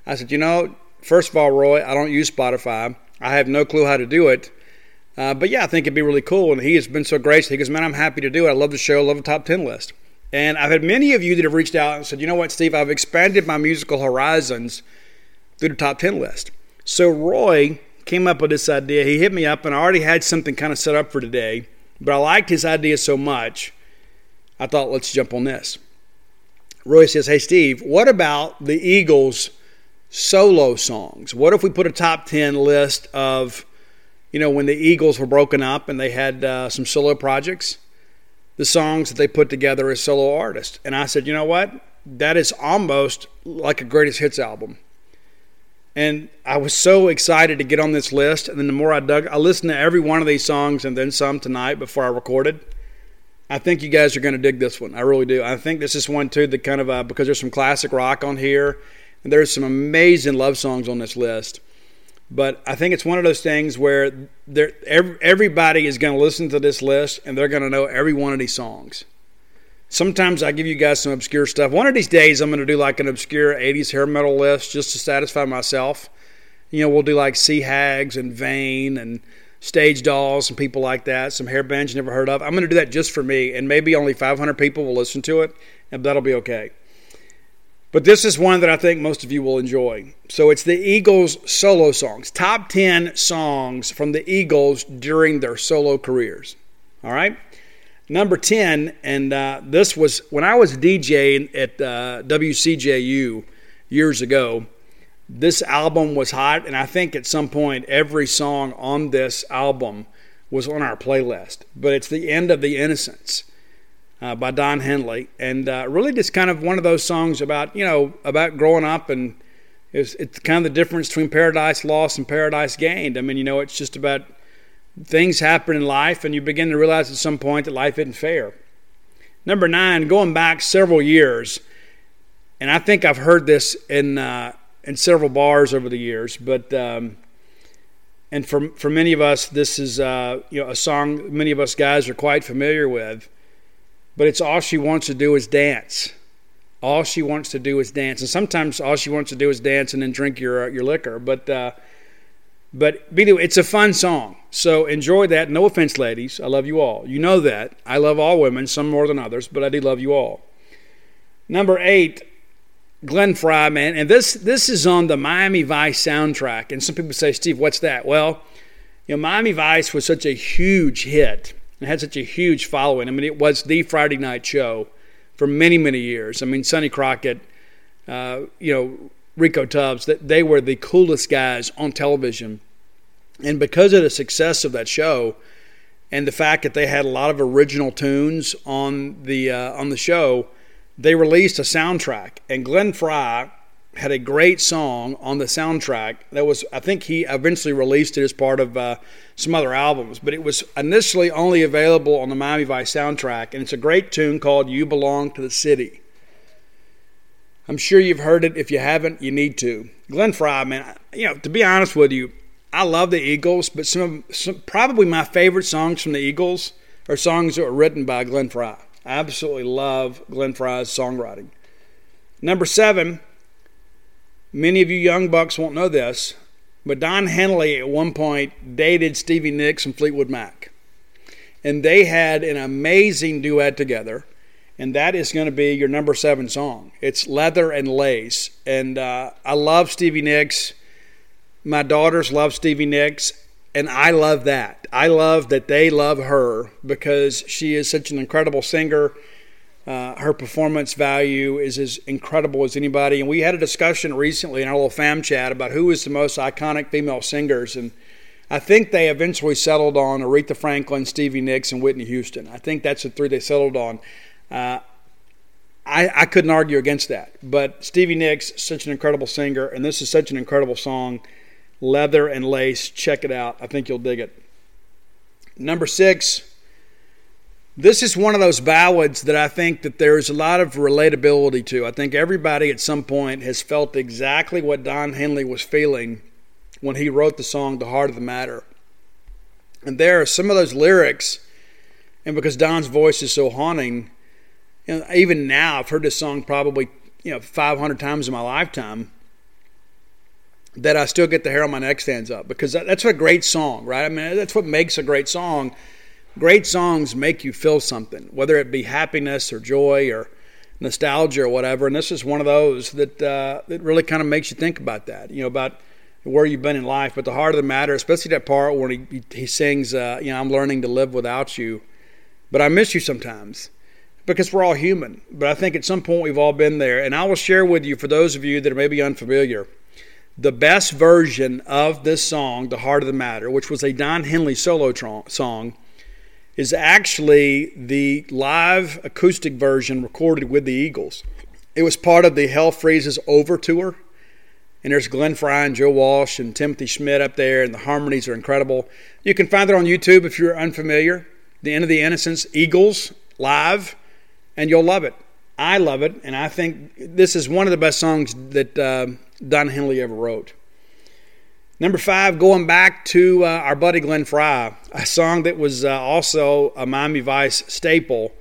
I said, you know, first of all, Roy, I don't use Spotify. I have no clue how to do it. Uh, but yeah, I think it'd be really cool. And he has been so gracious. He goes, Man, I'm happy to do it. I love the show. I love the top 10 list. And I've had many of you that have reached out and said, You know what, Steve, I've expanded my musical horizons through the top 10 list. So Roy came up with this idea. He hit me up, and I already had something kind of set up for today. But I liked his idea so much, I thought, let's jump on this. Roy says, Hey, Steve, what about the Eagles' solo songs? What if we put a top 10 list of you know, when the Eagles were broken up and they had uh, some solo projects, the songs that they put together as solo artists. And I said, you know what? That is almost like a greatest hits album. And I was so excited to get on this list. And then the more I dug, I listened to every one of these songs and then some tonight before I recorded. I think you guys are going to dig this one. I really do. I think this is one too that kind of uh, because there's some classic rock on here, and there's some amazing love songs on this list. But I think it's one of those things where everybody is going to listen to this list and they're going to know every one of these songs. Sometimes I give you guys some obscure stuff. One of these days, I'm going to do like an obscure 80s hair metal list just to satisfy myself. You know, we'll do like Sea Hags and Vain and Stage Dolls and people like that, some hair bands you never heard of. I'm going to do that just for me, and maybe only 500 people will listen to it, and that'll be okay. But this is one that I think most of you will enjoy. So it's the Eagles solo songs, top 10 songs from the Eagles during their solo careers. All right? Number 10, and uh, this was when I was DJing at uh, WCJU years ago. This album was hot, and I think at some point every song on this album was on our playlist. But it's the end of the Innocence uh, by Don Henley, and uh, really just kind of one of those songs about you know about growing up and it's, it's kind of the difference between paradise lost and paradise gained. I mean, you know, it's just about things happen in life, and you begin to realize at some point that life isn't fair. Number nine, going back several years, and I think I've heard this in uh, in several bars over the years, but um, and for for many of us, this is uh, you know a song many of us guys are quite familiar with. But it's all she wants to do is dance. All she wants to do is dance, and sometimes all she wants to do is dance and then drink your uh, your liquor. But uh, but anyway, it's a fun song, so enjoy that. No offense, ladies, I love you all. You know that I love all women, some more than others, but I do love you all. Number eight, Glenn Frey, man, and this this is on the Miami Vice soundtrack. And some people say, Steve, what's that? Well, you know, Miami Vice was such a huge hit and had such a huge following. I mean, it was the Friday night show for many many years. I mean, Sonny Crockett, uh, you know, Rico Tubbs, that they were the coolest guys on television, and because of the success of that show. And the fact that they had a lot of original tunes on the uh, on the show, they released a soundtrack, and Glenn Frey had a great song on the soundtrack that was i think he eventually released it as part of uh, some other albums but it was initially only available on the miami vice soundtrack and it's a great tune called you belong to the city. I'm sure you've heard it. If you haven't you need to. Glenn Frey man you know to be honest with you i love the eagles but some, some probably my favorite songs from the eagles are songs that were written by glenn Frey. I absolutely love Glenn Frey's songwriting. Number seven, many of you young bucks won't know this, but Don Henley at one point dated Stevie Nicks and Fleetwood Mac. And they had an amazing duet together, and that is going to be your number seven song. It's Leather and Lace. And uh, I love Stevie Nicks. My daughters love Stevie Nicks, and I love that. I love that they love her because she is such an incredible singer. Uh, her performance value is as incredible as anybody. And we had a discussion recently in our little fam chat about who is the most iconic female singers. And I think they eventually settled on Aretha Franklin, Stevie Nicks, and Whitney Houston. I think that's the three they settled on. Uh, I, I couldn't argue against that. But Stevie Nicks, such an incredible singer, and this is such an incredible song leather and lace. Check it out. I think you'll dig it. Number six, this is one of those ballads that I think that there's a lot of relatability to. I think everybody at some point has felt exactly what Don Henley was feeling when he wrote the song "The Heart of the Matter." And there are some of those lyrics, and because Don's voice is so haunting, you know, even now I've heard this song probably you know 500 times in my lifetime that I still get the hair on my neck stands up because that's a great song, right? I mean, that's what makes a great song. Great songs make you feel something, whether it be happiness or joy or nostalgia or whatever. And this is one of those that uh, that really kind of makes you think about that, you know, about where you've been in life. But the heart of the matter, especially that part where he he sings, uh, you know, I'm learning to live without you, but I miss you sometimes because we're all human. But I think at some point we've all been there. And I will share with you, for those of you that are maybe unfamiliar the best version of this song, The Heart of the Matter, which was a Don Henley solo song, is actually the live acoustic version recorded with the Eagles. It was part of the Hell Freezes Over tour. And there's Glenn Frey and Joe Walsh and Timothy Schmit up there, and the harmonies are incredible. You can find it on YouTube if you're unfamiliar. The End of the Innocence, Eagles, live, and you'll love it. I love it, and I think this is one of the best songs that uh, Don Henley ever wrote. Number five, going back to uh, our buddy Glenn Frey, a song that was uh, also a Miami Vice staple,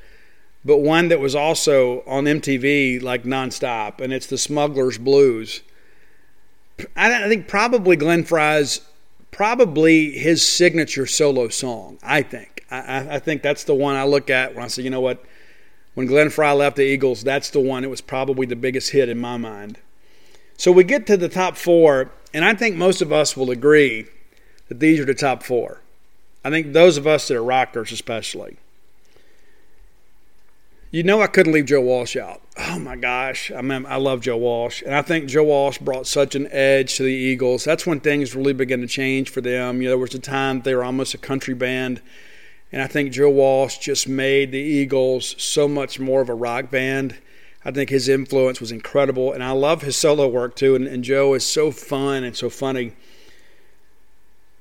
but one that was also on MTV like nonstop, and it's the Smuggler's Blues. I, I think probably Glenn Frey's, probably his signature solo song. I think. I, I think that's the one I look at when I say, you know what, when Glenn Frey left the Eagles, that's the one. It was probably the biggest hit in my mind. So we get to the top four, and I think most of us will agree that these are the top four. I think those of us that are rockers, especially. You know, I couldn't leave Joe Walsh out. Oh my gosh, I mean, I love Joe Walsh, and I think Joe Walsh brought such an edge to the Eagles. That's when things really began to change for them. You know, there was a time they were almost a country band, and I think Joe Walsh just made the Eagles so much more of a rock band I think his influence was incredible, and I love his solo work too. And, and Joe is so fun and so funny.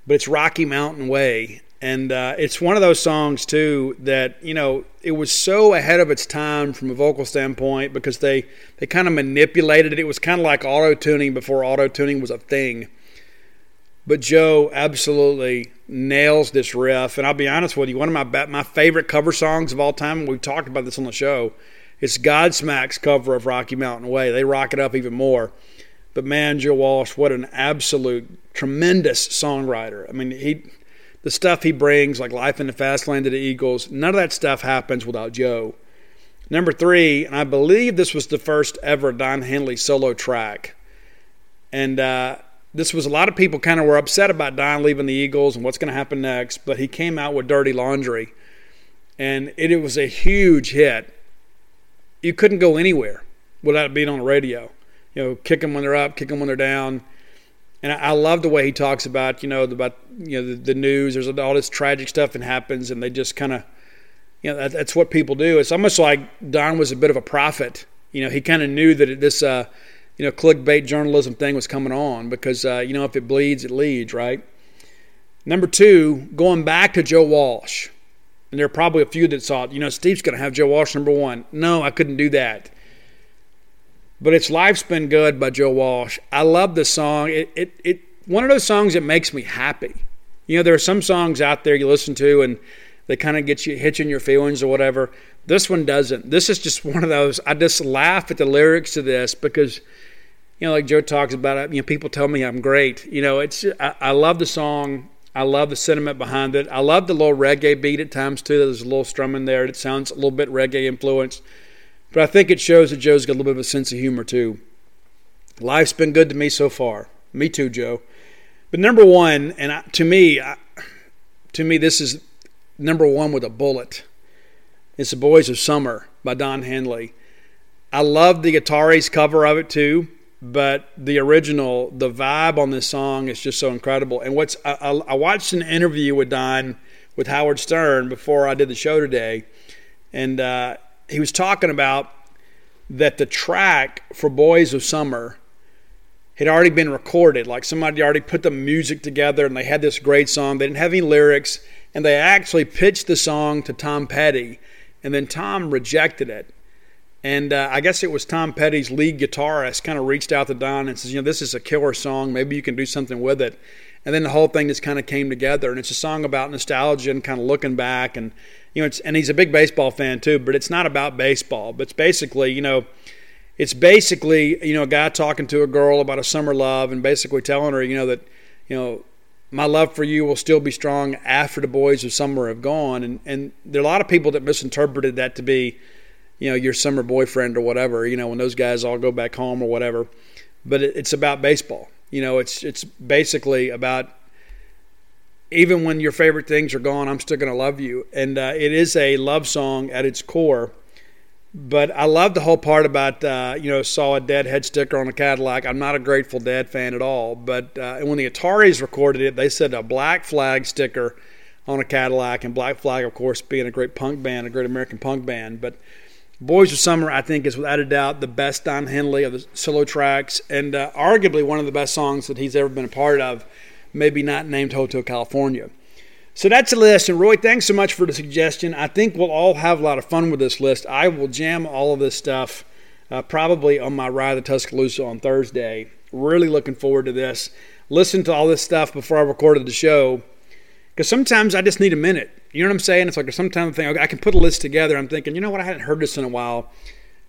But it's Rocky Mountain Way, And uh, it's one of those songs too that you know it was so ahead of its time from a vocal standpoint because they they kind of manipulated it. It was kind of like auto tuning before auto tuning was a thing. But Joe absolutely nails this riff, and I'll be honest with you, one of my my favorite cover songs of all time. We've talked about this on the show. It's Godsmack's cover of Rocky Mountain Way. They rock it up even more. But man, Joe Walsh, what an absolute tremendous songwriter. I mean, he the stuff he brings, like Life in the Fast Lane to the Eagles, none of that stuff happens without Joe. Number three, and I believe this was the first ever Don Henley solo track. And uh, this was a lot of people kind of were upset about Don leaving the Eagles and what's going to happen next, but he came out with Dirty Laundry. And it, it was a huge hit. You couldn't go anywhere without being on the radio. You know, kick them when they're up, kick them when they're down and I, love the way he talks about you know about you know the, the news. There's all this tragic stuff that happens, and they just kind of you know that, that's what people do. It's almost like Don was a bit of a prophet. You know, he kind of knew that this uh, you know clickbait journalism thing was coming on because uh, you know if it bleeds, it leads, right? Number two, going back to Joe Walsh, and there are probably a few that thought, you know, Steve's going to have Joe Walsh number one. No, I couldn't do that but it's Life's Been Good by Joe Walsh. I love the song. It, it, it, one of those songs that makes me happy. You know, there are some songs out there you listen to and they kind of get you hitching your feelings or whatever. This one doesn't. This is just *laughs* one of those. I just laugh at the lyrics to this because, you know, like Joe talks about it. You know, people tell me I'm great. You know, it's I, I love the song. I love the sentiment behind it. I love the little reggae beat at times too. There's a little strumming there. It sounds a little bit reggae influenced. But I think it shows that Joe's got a little bit of a sense of humor too. Life's been good to me so far. Me too, Joe. But number one, and I, to me, I, to me, this is number one with a bullet. It's "The Boys of Summer" by Don Henley. I love the Ataris cover of it too, but the original, the vibe on this song is just so incredible. And what's I, I watched an interview with Don with Howard Stern before I did the show today, and uh, he was talking about that the track for Boys of Summer had already been recorded. Like somebody already put the music together and they had this great song. They didn't have any lyrics and they actually pitched the song to Tom Petty and then Tom rejected it. And uh, I guess it was Tom Petty's lead guitarist kind of reached out to Don and says, you know, this is a killer song. Maybe you can do something with it. And then the whole thing just kind of came together. And it's a song about nostalgia and kind of looking back and you know, it's, and he's a big baseball fan too, but it's not about baseball. But it's basically, you know, it's basically, you know, a guy talking to a girl about a summer love and basically telling her, you know, that, you know, my love for you will still be strong after the boys of summer have gone. And, and there are a lot of people that misinterpreted that to be, you know, your summer boyfriend or whatever, you know, when those guys all go back home or whatever. But it, it's about baseball. You know, it's, it's basically about even when your favorite things are gone, I'm still going to love you. And uh, it is a love song at its core. But I love the whole part about, uh, you know, saw a Deadhead sticker on a Cadillac. I'm not a Grateful Dead fan at all. But uh, when the Ataris recorded it, they said a Black Flag sticker on a Cadillac. And Black Flag, of course, being a great punk band, a great American punk band. But Boys of Summer, I think, is without a doubt the best Don Henley of the solo tracks and uh, arguably one of the best songs that he's ever been a part of maybe not named Hotel California. So that's a list. And Roy, thanks so much for the suggestion. I think we'll all have a lot of fun with this list. I will jam all of this stuff uh, probably on my ride to Tuscaloosa on Thursday. Really looking forward to this. Listen to all this stuff before I recorded the show because sometimes I just need a minute. You know what I'm saying? It's like there's sometimes I think I can put a list together. I'm thinking, you know what? I hadn't heard this in a while.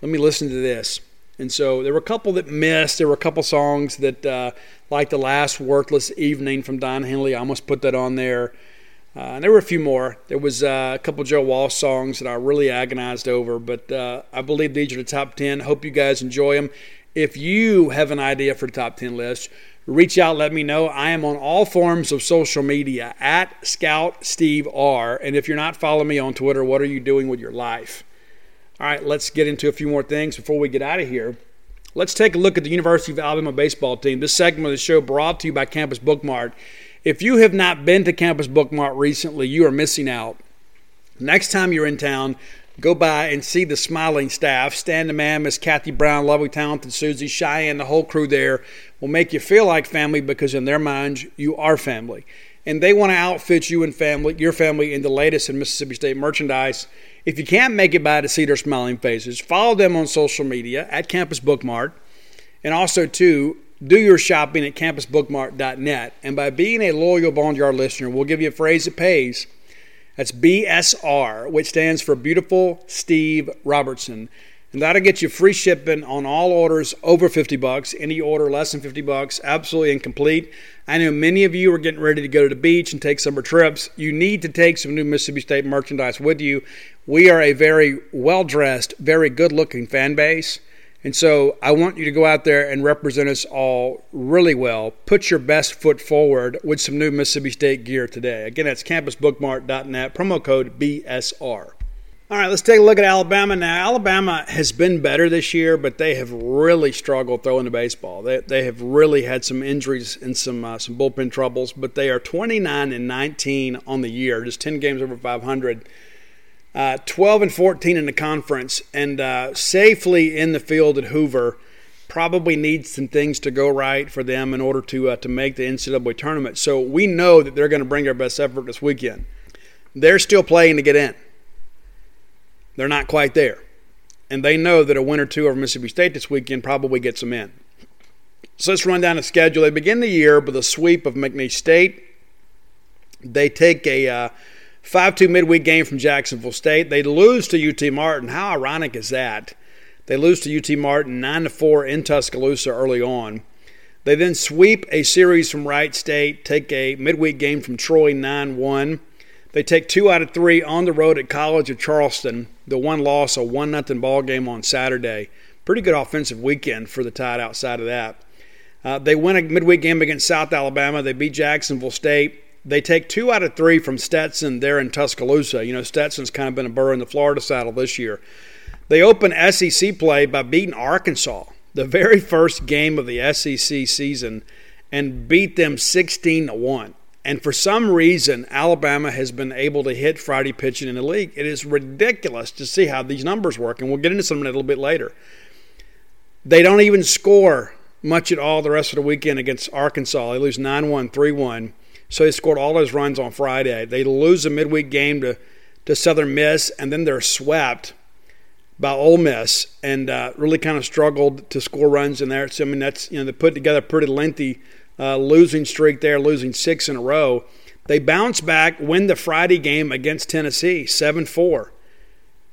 Let me listen to this. And so there were a couple that missed. There were a couple songs that, uh, like the last Worthless Evening from Don Henley, I almost put that on there. Uh, and there were a few more. There was uh, a couple Joe Walsh songs that I really agonized over, but uh, I believe these are the top 10. Hope you guys enjoy them. If you have an idea for the top 10 list, reach out, let me know. I am on all forms of social media at Scout Steve R. And if you're not following me on Twitter, what are you doing with your life? All right, let's get into a few more things before we get out of here. Let's take a look at the University of Alabama baseball team. This segment of the show brought to you by Campus Bookmart. If you have not been to Campus Bookmart recently, you are missing out. Next time you're in town, go by and see the smiling staff. Stan the man, Miss Kathy Brown, lovely, talented Susie, Cheyenne, the whole crew there will make you feel like family because in their minds, you are family. and they want to outfit you and family, your family in the latest in Mississippi State merchandise. If you can't make it by to see their smiling faces, follow them on social media at Campus Bookmart, and also too do your shopping at campusbookmart.net. And by being a loyal Boneyard listener, we'll give you a phrase that pays. That's BSR, which stands for Beautiful Steve Robertson. And that'll get you free shipping on all orders over 50 bucks. Any order less than 50 bucks, absolutely incomplete. I know many of you are getting ready to go to the beach and take summer trips. You need to take some new Mississippi State merchandise with you. We are a very well dressed, very good looking fan base. And so I want you to go out there and represent us all really well. Put your best foot forward with some new Mississippi State gear today. Again, that's campusbookmart.net, promo code BSR. All right, let's take a look at Alabama now. Alabama has been better this year, but they have really struggled throwing the baseball. They, they have really had some injuries and some uh, some bullpen troubles, but they are 29 and 19 on the year, just 10 games over 500. Uh, 12 and 14 in the conference, and uh, safely in the field at Hoover. Probably needs some things to go right for them in order to uh, to make the NCAA tournament. So we know that they're going to bring their best effort this weekend. They're still playing to get in. They're not quite there. And they know that a win or two over Mississippi State this weekend probably gets them in. So let's run down the schedule. They begin the year with a sweep of McNeese State. They take a uh, 5 2 midweek game from Jacksonville State. They lose to UT Martin. How ironic is that? They lose to UT Martin 9 4 in Tuscaloosa early on. They then sweep a series from Wright State, take a midweek game from Troy 9 1. They take two out of three on the road at College of Charleston. The one loss, a one nothing ball game on Saturday. Pretty good offensive weekend for the Tide. Outside of that, uh, they win a midweek game against South Alabama. They beat Jacksonville State. They take two out of three from Stetson there in Tuscaloosa. You know, Stetson's kind of been a burr in the Florida saddle this year. They open SEC play by beating Arkansas, the very first game of the SEC season, and beat them 16 to 1. And for some reason, Alabama has been able to hit Friday pitching in the league. It is ridiculous to see how these numbers work, and we'll get into some of that a little bit later. They don't even score much at all the rest of the weekend against Arkansas. They lose 9 1, 3 1. So he scored all his runs on Friday. They lose a midweek game to, to Southern Miss, and then they're swept by Ole Miss and uh, really kind of struggled to score runs in there. So, I mean, that's, you know, they put together a pretty lengthy uh, losing streak there, losing six in a row. They bounce back, win the Friday game against Tennessee, 7 4.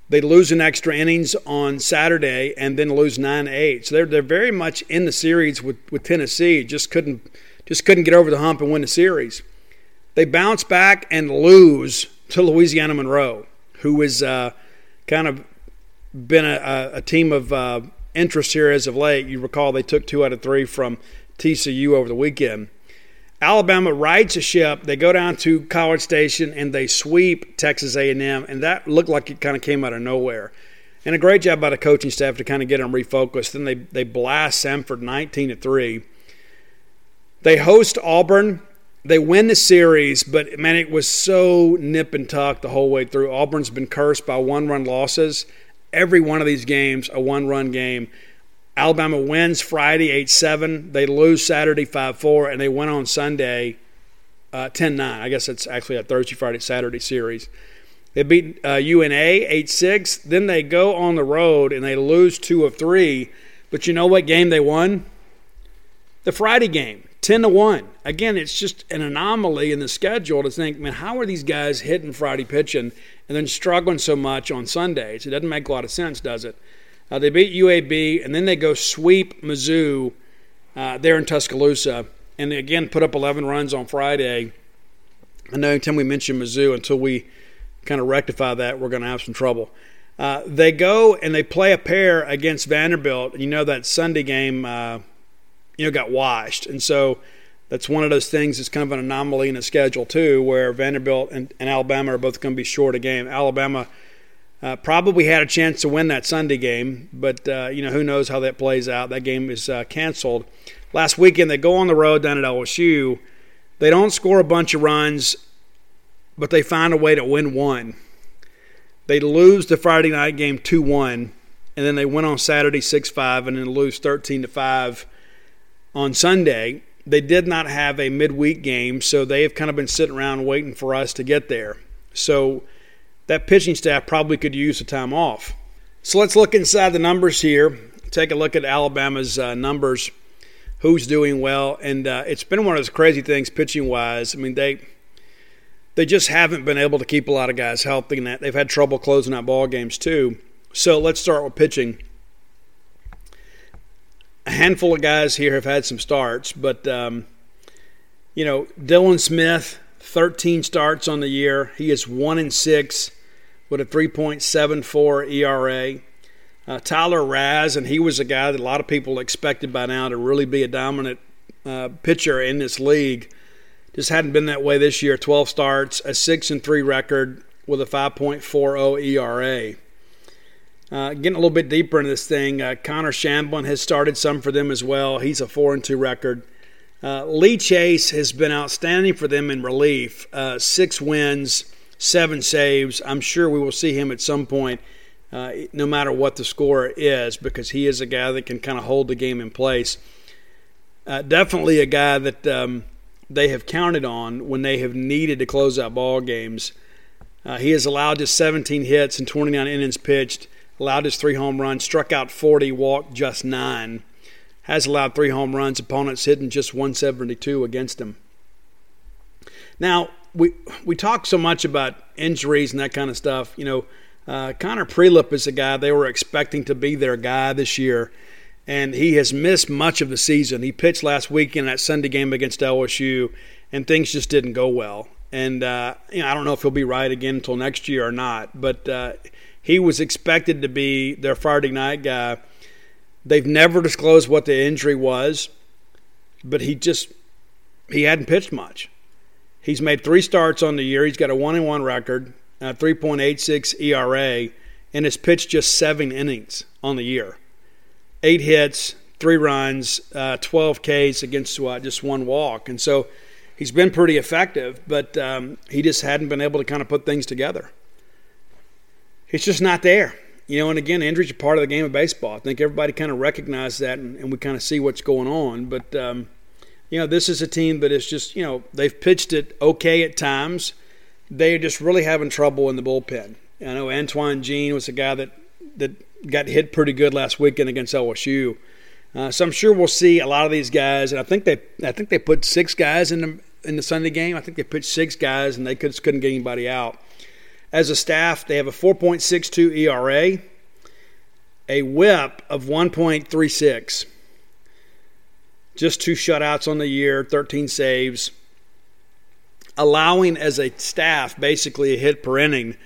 They lose in extra innings on Saturday and then lose 9 8. So they're, they're very much in the series with, with Tennessee. Just couldn't, just couldn't get over the hump and win the series. They bounce back and lose to Louisiana Monroe, who has uh, kind of been a, a team of uh, interest here as of late. You recall they took two out of three from TCU over the weekend. Alabama rides a ship. They go down to College Station and they sweep Texas A&M, and that looked like it kind of came out of nowhere. And a great job by the coaching staff to kind of get them refocused. Then they they blast Samford 19 to three. They host Auburn. They win the series, but man, it was so nip and tuck the whole way through. Auburn's been cursed by one-run losses. Every one of these games, a one-run game. Alabama wins Friday 8 7. They lose Saturday 5 4, and they win on Sunday uh, 10 uh, 9. I guess it's actually a Thursday, Friday, Saturday series. They beat uh, UNA 8 6. Then they go on the road and they lose two of three. But you know what game they won? The Friday game, 10 to 1. Again, it's just an anomaly in the schedule to think, man, how are these guys hitting Friday pitching and then struggling so much on Sundays? It doesn't make a lot of sense, does it? Uh, they beat UAB, and then they go sweep Mizzou uh, there in Tuscaloosa, and again put up 11 runs on Friday. I know anytime we mention Mizzou, until we kind of rectify that, we're going to have some trouble. Uh, they go and they play a pair against Vanderbilt. You know that Sunday game, uh, you know, got washed, and so that's one of those things that's kind of an anomaly in the schedule too, where Vanderbilt and, and Alabama are both going to be short a game. Alabama uh, probably had a chance to win that Sunday game, but uh, you know who knows how that plays out. That game is uh, canceled. Last weekend they go on the road down at LSU. They don't score a bunch of runs, but they find a way to win one. They lose the Friday night game two one, and then they win on Saturday six five, and then lose thirteen to five on Sunday. they did not have a midweek game, so they've kind of been sitting around waiting for us to get there. So that pitching staff probably could use the time off. So let's look inside the numbers here. Take a look at Alabama's uh, numbers. Who's doing well? And uh, it's been one of those crazy things pitching wise. I mean, they they just haven't been able to keep a lot of guys healthy, and that they've had trouble closing out ball games too. So let's start with pitching. A handful of guys here have had some starts, but um, you know, Dylan Smith, 13 starts on the year. He is one and six with a 3.74 ERA. Uh, Tyler Ras, and he was a guy that a lot of people expected by now to really be a dominant uh, pitcher in this league. Just hadn't been that way this year. 12 starts, a 6 and 3 record with a 5.40 ERA. Uh, getting a little bit deeper into this thing, uh, Connor Shamblin has started some for them as well. He's a 4 and 2 record. Uh, Lee Chase has been outstanding for them in relief. Uh, six wins, seven saves. I'm sure we will see him at some point, uh, no matter what the score is, because he is a guy that can kind of hold the game in place. Uh, definitely a guy that. Um, they have counted on when they have needed to close out ball games. He has allowed just 17 hits and 29 innings pitched, allowed his three home runs, struck out 40, walked just nine. Has allowed three home runs, opponents hitting just 172 against him. Now, we we talk so much about injuries and that kind of stuff. You know, uh, Connor Prielipp is a guy they were expecting to be their guy this year and he has missed much of the season. He pitched last week in that Sunday game against LSU, and things just didn't go well. And uh, you know, I don't know if he'll be right again until next year or not, but uh, he was expected to be their Friday night guy. They've never disclosed what the injury was, but he just he hadn't pitched much. He's made three starts on the year. He's got a one and one record, a 3.86 ERA, and has pitched just seven innings on the year eight hits, three runs, uh, 12 Ks against uh, just one walk. And so he's been pretty effective, but um, he just hadn't been able to kind of put things together. He's just not there. You know, and again, injuries are part of the game of baseball. I think everybody kind of recognizes that, and, and we kind of see what's going on. But, um, you know, this is a team that is just, you know, they've pitched it okay at times. They're just really having trouble in the bullpen. I know Antoine Jean was a guy that, that got hit pretty good last weekend against LSU. Uh, so I'm sure we'll see a lot of these guys, and I think they I think they put six guys in the in the Sunday game. I think they pitched six guys, and they could, couldn't get anybody out. As a staff, they have a 4.62 ERA, a WHIP of 1.36, just two shutouts on the year, 13 saves, allowing as a staff basically a hit per inning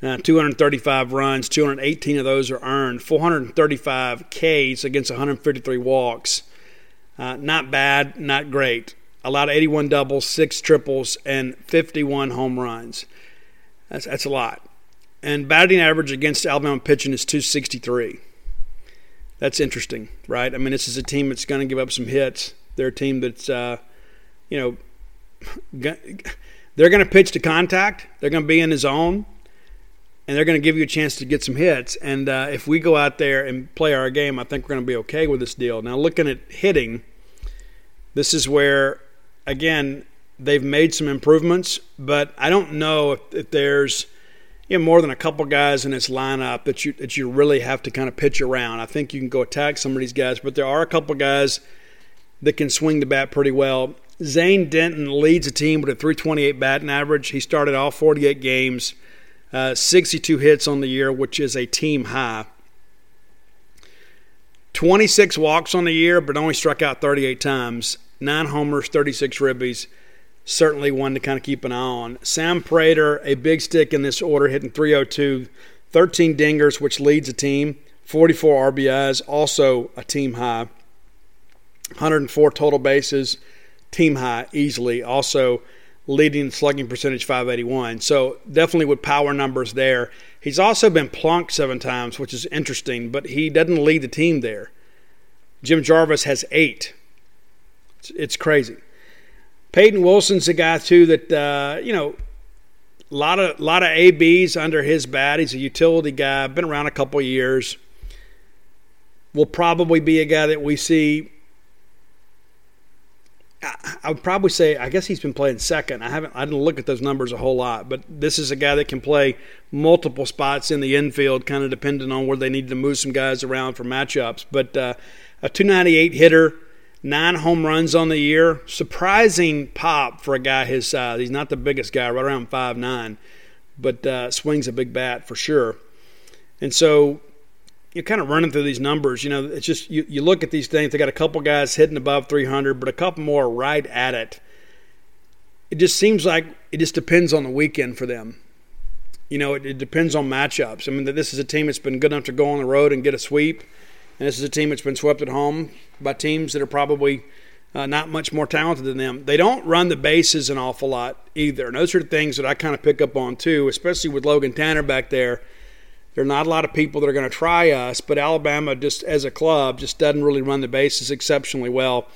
uh, 235 runs, 218 of those are earned, 435 Ks against 153 walks. Uh, not bad, not great. Allowed 81 doubles, six triples, and 51 home runs. That's, that's a lot. And batting average against Alabama pitching is 263. That's interesting, right? I mean, this is a team that's going to give up some hits. They're a team that's, uh, you know, *laughs* they're going to pitch to contact. They're going to be in the zone and they're going to give you a chance to get some hits. And uh, if we go out there and play our game, I think we're going to be okay with this deal. Now, looking at hitting, this is where, again, they've made some improvements, but I don't know if, if there's you know, more than a couple guys in this lineup that you that you really have to kind of pitch around. I think you can go attack some of these guys, but there are a couple guys that can swing the bat pretty well. Zane Denton leads the team with a 328 batting average. He started all 48 games. Uh, 62 hits on the year, which is a team high. 26 walks on the year, but only struck out 38 times. Nine homers, 36 ribbies. Certainly one to kind of keep an eye on. Sam Praytor, a big stick in this order, hitting 302, 13 dingers, which leads the team. 44 RBIs, also a team high. 104 total bases, team high easily. Also leading slugging percentage 581. So definitely with power numbers there. He's also been plunked seven times, which is interesting, but he doesn't lead the team there. Jim Jarvis has eight. It's, it's crazy. Peyton Wilson's a guy too that uh, you know a lot of a lot of ABs under his bat. He's a utility guy. Been around a couple years. Will probably be a guy that we see I would probably say I guess he's been playing second. I haven't I didn't look at those numbers a whole lot, but this is a guy that can play multiple spots in the infield, kind of depending on where they need to move some guys around for matchups. But uh, a 298 hitter, nine home runs on the year, surprising pop for a guy his size. He's not the biggest guy, right around five nine, but uh, swings a big bat for sure. And so you're kind of running through these numbers. You know, it's just you, you look at these things. They got a couple guys hitting above 300, but a couple more right at it. It just seems like it just depends on the weekend for them. You know, it, it depends on matchups. I mean, this is a team that's been good enough to go on the road and get a sweep, and this is a team that's been swept at home by teams that are probably uh, not much more talented than them. They don't run the bases an awful lot either. And those are the things that I kind of pick up on too, especially with Logan Tanner back there there are not a lot of people that are going to try us, but Alabama, just as a club, just doesn't really run the bases exceptionally well.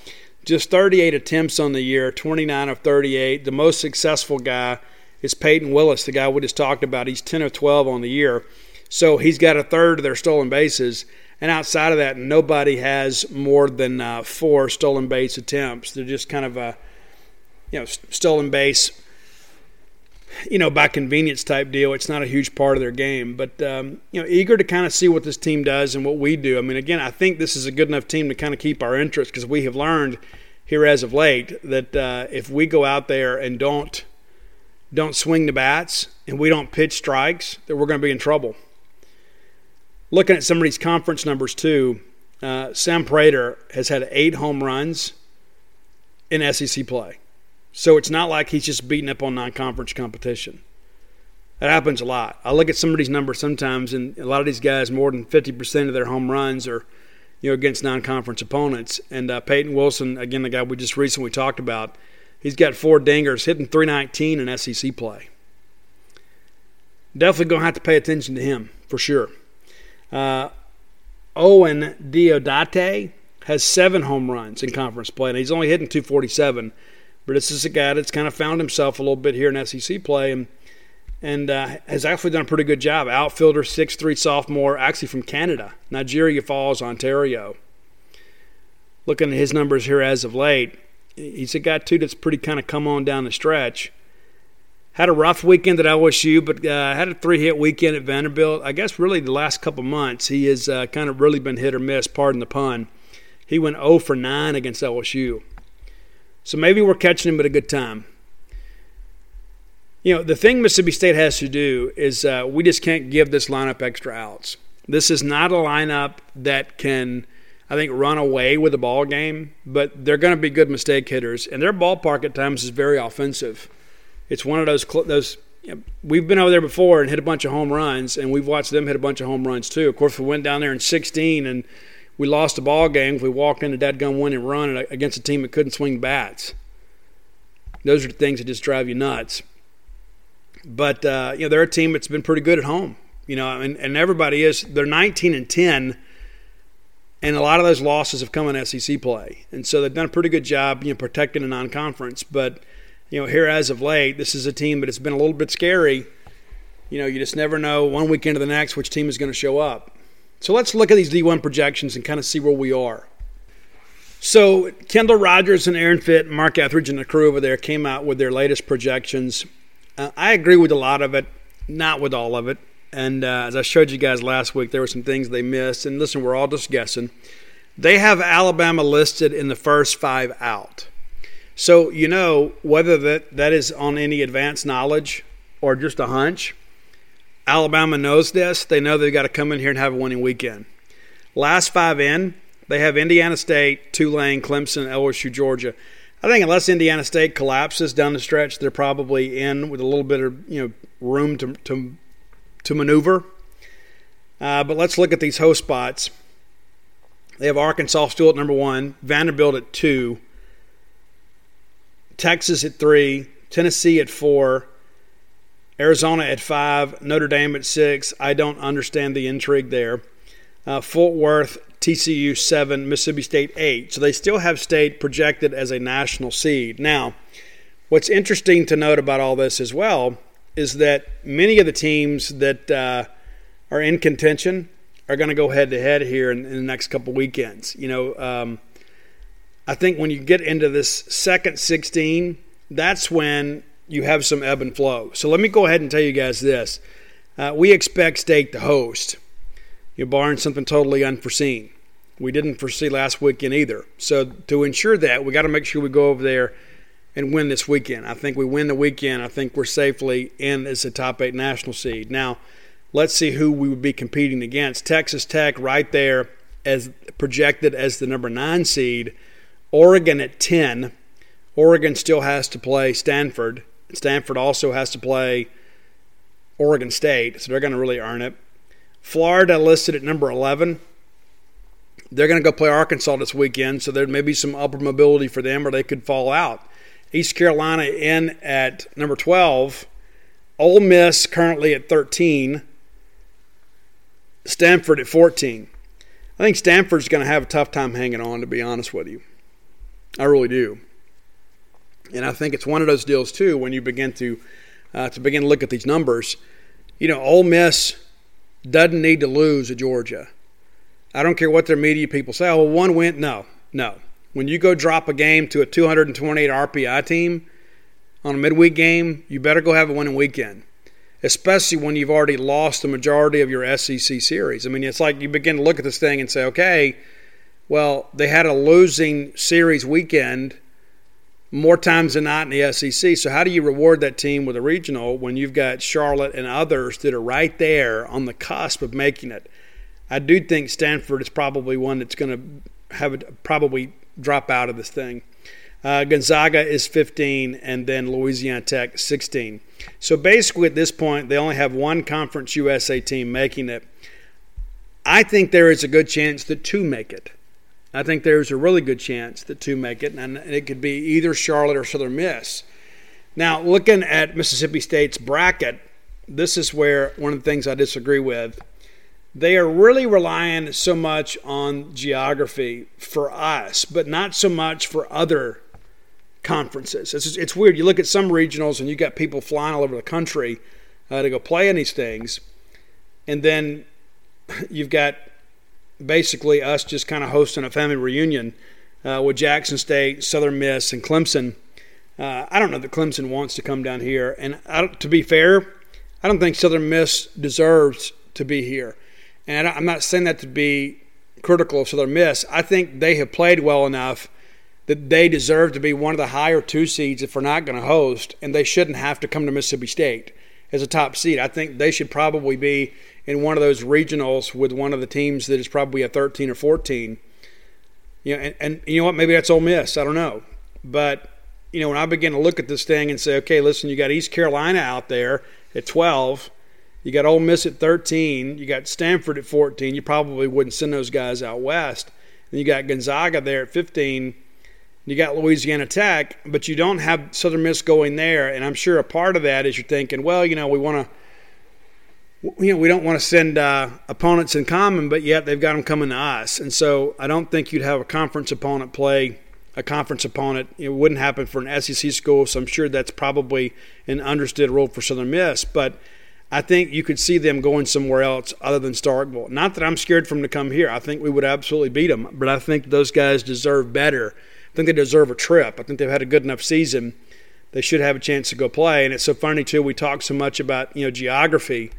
Just 38 attempts on the year, 29 of 38. The most successful guy is Peyton Wilson, the guy we just talked about. He's 10 of 12 on the year. So he's got a third of their stolen bases. And outside of that, nobody has more than uh, four stolen base attempts. They're just kind of a, you know, stolen base you know, by convenience type deal. It's not a huge part of their game, but um, you know, eager to kind of see what this team does and what we do. I mean, again, I think this is a good enough team to kind of keep our interest because we have learned here as of late that uh, if we go out there and don't don't swing the bats and we don't pitch strikes, that we're going to be in trouble. Looking at some of these conference numbers too, uh, Sam Praytor has had eight home runs in SEC play. So it's not like he's just beating up on non conference competition. That happens a lot. I look at some of these numbers sometimes, and a lot of these guys, more than 50% of their home runs are you know, against non conference opponents. And uh, Peyton Wilson, again, the guy we just recently talked about, he's got four dingers, hitting 319 in SEC play. Definitely going to have to pay attention to him for sure. Uh, Owen Diodati has seven home runs in conference play, and he's only hitting 247. But this is a guy that's kind of found himself a little bit here in SEC play and and uh, has actually done a pretty good job. Outfielder, six-three sophomore, actually from Canada, Niagara Falls, Ontario. Looking at his numbers here as of late, he's a guy too that's pretty kind of come on down the stretch. Had a rough weekend at LSU, but uh, had a three-hit weekend at Vanderbilt. I guess really the last couple months he has uh, kind of really been hit or miss. Pardon the pun. He went 0 for 9 against LSU. So maybe we're catching him at a good time. You know, the thing Mississippi State has to do is uh, we just can't give this lineup extra outs. This is not a lineup that can, I think, run away with a ball game, but they're going to be good mistake hitters, and their ballpark at times is very offensive. It's one of those those. You know, we've been over there before and hit a bunch of home runs, and we've watched them hit a bunch of home runs too. Of course, we went down there in 16 and we lost a ball game we walked into that gun winning run against a team that couldn't swing bats. Those are the things that just drive you nuts. But uh, you know they're a team that's been pretty good at home. You know, and, and everybody is. They're 19 and 10, and a lot of those losses have come in SEC play, and so they've done a pretty good job, you know, protecting a non-conference. But you know, here as of late, this is a team that has been a little bit scary. You know, you just never know one weekend to the next which team is going to show up. So let's look at these D1 projections and kind of see where we are. So Kendall Rogers and Aaron Fitt, Mark Etheridge, and the crew over there came out with their latest projections. Uh, I agree with a lot of it, not with all of it. And uh, as I showed you guys last week, there were some things they missed. And listen, we're all just guessing. They have Alabama listed in the first five out. So you know whether that, that is on any advanced knowledge or just a hunch. Alabama knows this. They know they've got to come in here and have a winning weekend. Last five in, they have Indiana State, Tulane, Clemson, LSU, Georgia. I think unless Indiana State collapses down the stretch, they're probably in with a little bit of you know room to to, to maneuver. Uh, but let's look at these host spots. They have Arkansas still at number one, Vanderbilt at two, Texas at three, Tennessee at four, Arizona at five, Notre Dame at six. I don't understand the intrigue there. Uh, Fort Worth, TCU seven, Mississippi State eight. So they still have state projected as a national seed. Now, what's interesting to note about all this as well is that many of the teams that uh, are in contention are going to go head to head here in, in, the next couple weekends. You know, um, I think when you get into this second 16, that's when you have some ebb and flow. So let me go ahead and tell you guys this. Uh, we expect State to host, you know, barring something totally unforeseen. We didn't foresee last weekend either. So to ensure that, we got to make sure we go over there and win this weekend. I think we win the weekend. I think we're safely in as a top eight national seed. Now, let's see who we would be competing against. Texas Tech right there as projected as the number nine seed. Oregon at 10. Oregon still has to play Stanford. Stanford also has to play Oregon State, so they're going to really earn it. Florida listed at number 11. They're going to go play Arkansas this weekend, so there may be some upper mobility for them, or they could fall out. East Carolina in at number 12. Ole Miss currently at 13. Stanford at 14. I think Stanford's going to have a tough time hanging on, to be honest with you. I really do. And I think it's one of those deals too when you begin to uh, to begin to look at these numbers. You know, Ole Miss doesn't need to lose at Georgia. I don't care what their media people say. Oh, one win. No, no. When you go drop a game to a 228 RPI team on a midweek game, you better go have a winning weekend, especially when you've already lost the majority of your SEC series. I mean, it's like you begin to look at this thing and say, okay, well, they had a losing series weekend more times than not in the SEC. So, how do you reward that team with a regional when you've got Charlotte and others that are right there on the cusp of making it? I do think Stanford is probably one that's going to have it probably drop out of this thing. Uh, Gonzaga is 15, and then Louisiana Tech 16. So basically, at this point, they only have one Conference USA team making it. I think there is a good chance that two make it. I think there's a really good chance that two make it, and it could be either Charlotte or Southern Miss. Now, looking at Mississippi State's bracket, this is where one of the things I disagree with. They are really relying so much on geography for us, but not so much for other conferences. It's, it's weird. You look at some regionals and you got people flying all over the country uh, to go play in these things, and then *laughs* you've got basically us just kind of hosting a family reunion uh, with Jackson State, Southern Miss, and Clemson. Uh, I don't know that Clemson wants to come down here, and to be fair, I don't think Southern Miss deserves to be here. And I'm not saying that to be critical of Southern Miss. I think they have played well enough that they deserve to be one of the higher two seeds if we're not going to host, and they shouldn't have to come to Mississippi State as a top seed. I think they should probably be in one of those regionals with one of the teams that is probably a 13 or 14. You know, and, and you know what? Maybe that's Ole Miss. I don't know. But, you know, when I begin to look at this thing and say, okay, listen, you got East Carolina out there at 12. You got Ole Miss at 13. You got Stanford at 14. You probably wouldn't send those guys out west. And you got Gonzaga there at 15. You got Louisiana Tech, but you don't have Southern Miss going there. And I'm sure a part of that is you're thinking, well, you know, we want to you know, we don't want to send uh, opponents in common, but yet they've got them coming to us. And so I don't think you'd have a conference opponent play a conference opponent. It wouldn't happen for an SEC school, so I'm sure that's probably an understood rule for Southern Miss. But I think you could see them going somewhere else other than Starkville. Not that I'm scared for them to come here. I think we would absolutely beat them, but I think those guys deserve better. I think they deserve a trip. I think they've had a good enough season. They should have a chance to go play. And it's so funny too. We talk so much about you know geography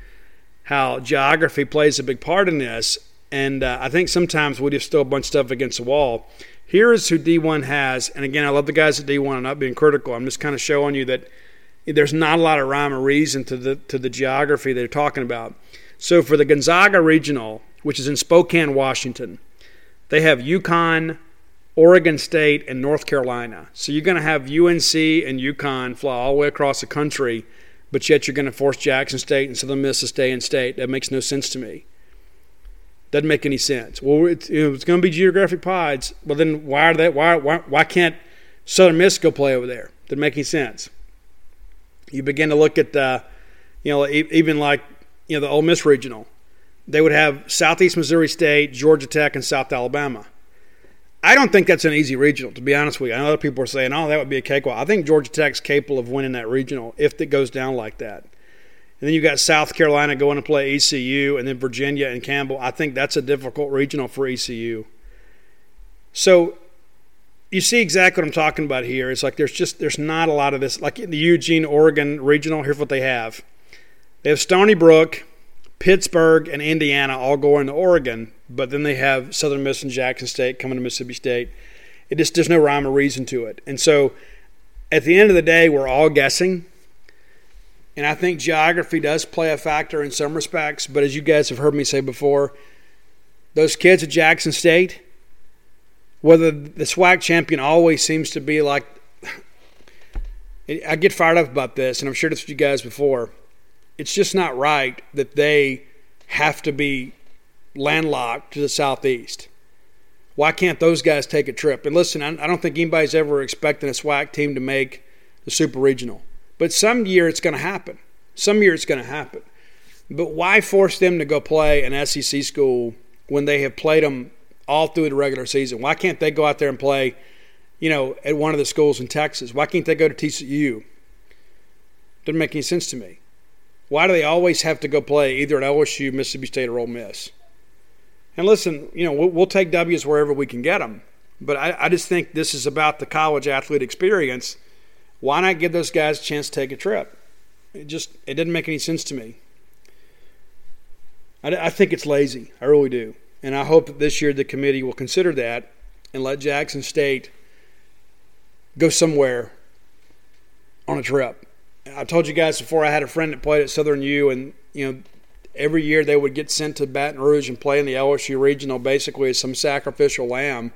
how geography plays a big part in this. And uh, I think sometimes we just throw a bunch of stuff against the wall. Here is who D1 has. And again, I love the guys at D1. I'm not being critical. I'm just kind of showing you that there's not a lot of rhyme or reason to the, to the geography they're talking about. So for the Gonzaga Regional, which is in Spokane, Washington, they have UConn, Oregon State, and North Carolina. So you're going to have UNC and UConn fly all the way across the country but yet you're going to force Jackson State and Southern Miss to stay in state. That makes no sense to me. Doesn't make any sense. Well, it's, it's going to be geographic pods. Well, then why are they? Why, why why can't Southern Miss go play over there? Doesn't make any sense. You begin to look at, uh, you know, even like you know the Ole Miss regional. They would have Southeast Missouri State, Georgia Tech, and South Alabama. I don't think that's an easy regional, to be honest with you. I know other people are saying, oh, that would be a cakewalk. I think Georgia Tech's capable of winning that regional if it goes down like that. And then you've got South Carolina going to play ECU, and then Virginia and Campbell. I think that's a difficult regional for ECU. So, you see exactly what I'm talking about here. It's like there's just there's not a lot of this. Like in the Eugene, Oregon regional, here's what they have. They have Stony Brook, Pittsburgh, and Indiana all going to Oregon, but then they have Southern Miss and Jackson State coming to Mississippi State. It just there's no rhyme or reason to it. And so at the end of the day, we're all guessing. And I think geography does play a factor in some respects, but as you guys have heard me say before, those kids at Jackson State, whether the SWAC champion always seems to be like I get fired up about this, and I'm sure this with you guys before. It's just not right that they have to be landlocked to the southeast. Why can't those guys take a trip? And listen, I don't think anybody's ever expecting a SWAC team to make the Super Regional. But some year it's going to happen. Some year it's going to happen. But why force them to go play an SEC school when they have played them all through the regular season? Why can't they go out there and play, you know, at one of the schools in Texas? Why can't they go to TCU? Doesn't make any sense to me. Why do they always have to go play either at LSU, Mississippi State, or Ole Miss? And listen, you know, we'll, we'll take W's wherever we can get them. But I, I just think this is about the college athlete experience. Why not give those guys a chance to take a trip? It just it didn't make any sense to me. I, I think it's lazy. I really do. And I hope that this year the committee will consider that and let Jackson State go somewhere on a trip. I told you guys before I had a friend that played at Southern U, and you know every year they would get sent to Baton Rouge and play in the LSU regional, basically as some sacrificial lamb.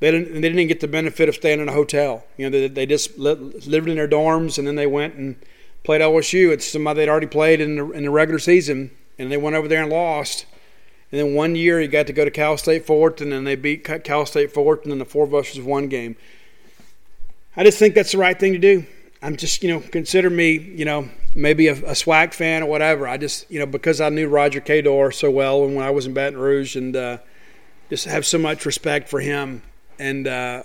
They didn't. They didn't get the benefit of staying in a hotel. You know, they, they just lived in their dorms, and then they went and played LSU. It's somebody they'd already played in the, in the regular season, and they went over there and lost. And then one year he got to go to Cal State Fullerton, and then they beat Cal State Fullerton in the four versus one game. I just think that's the right thing to do. I'm just, you know, consider me, you know, maybe a, a SWAC fan or whatever. I just, you know, because I knew Roger Cador so well when I was in Baton Rouge, and uh, just have so much respect for him and uh,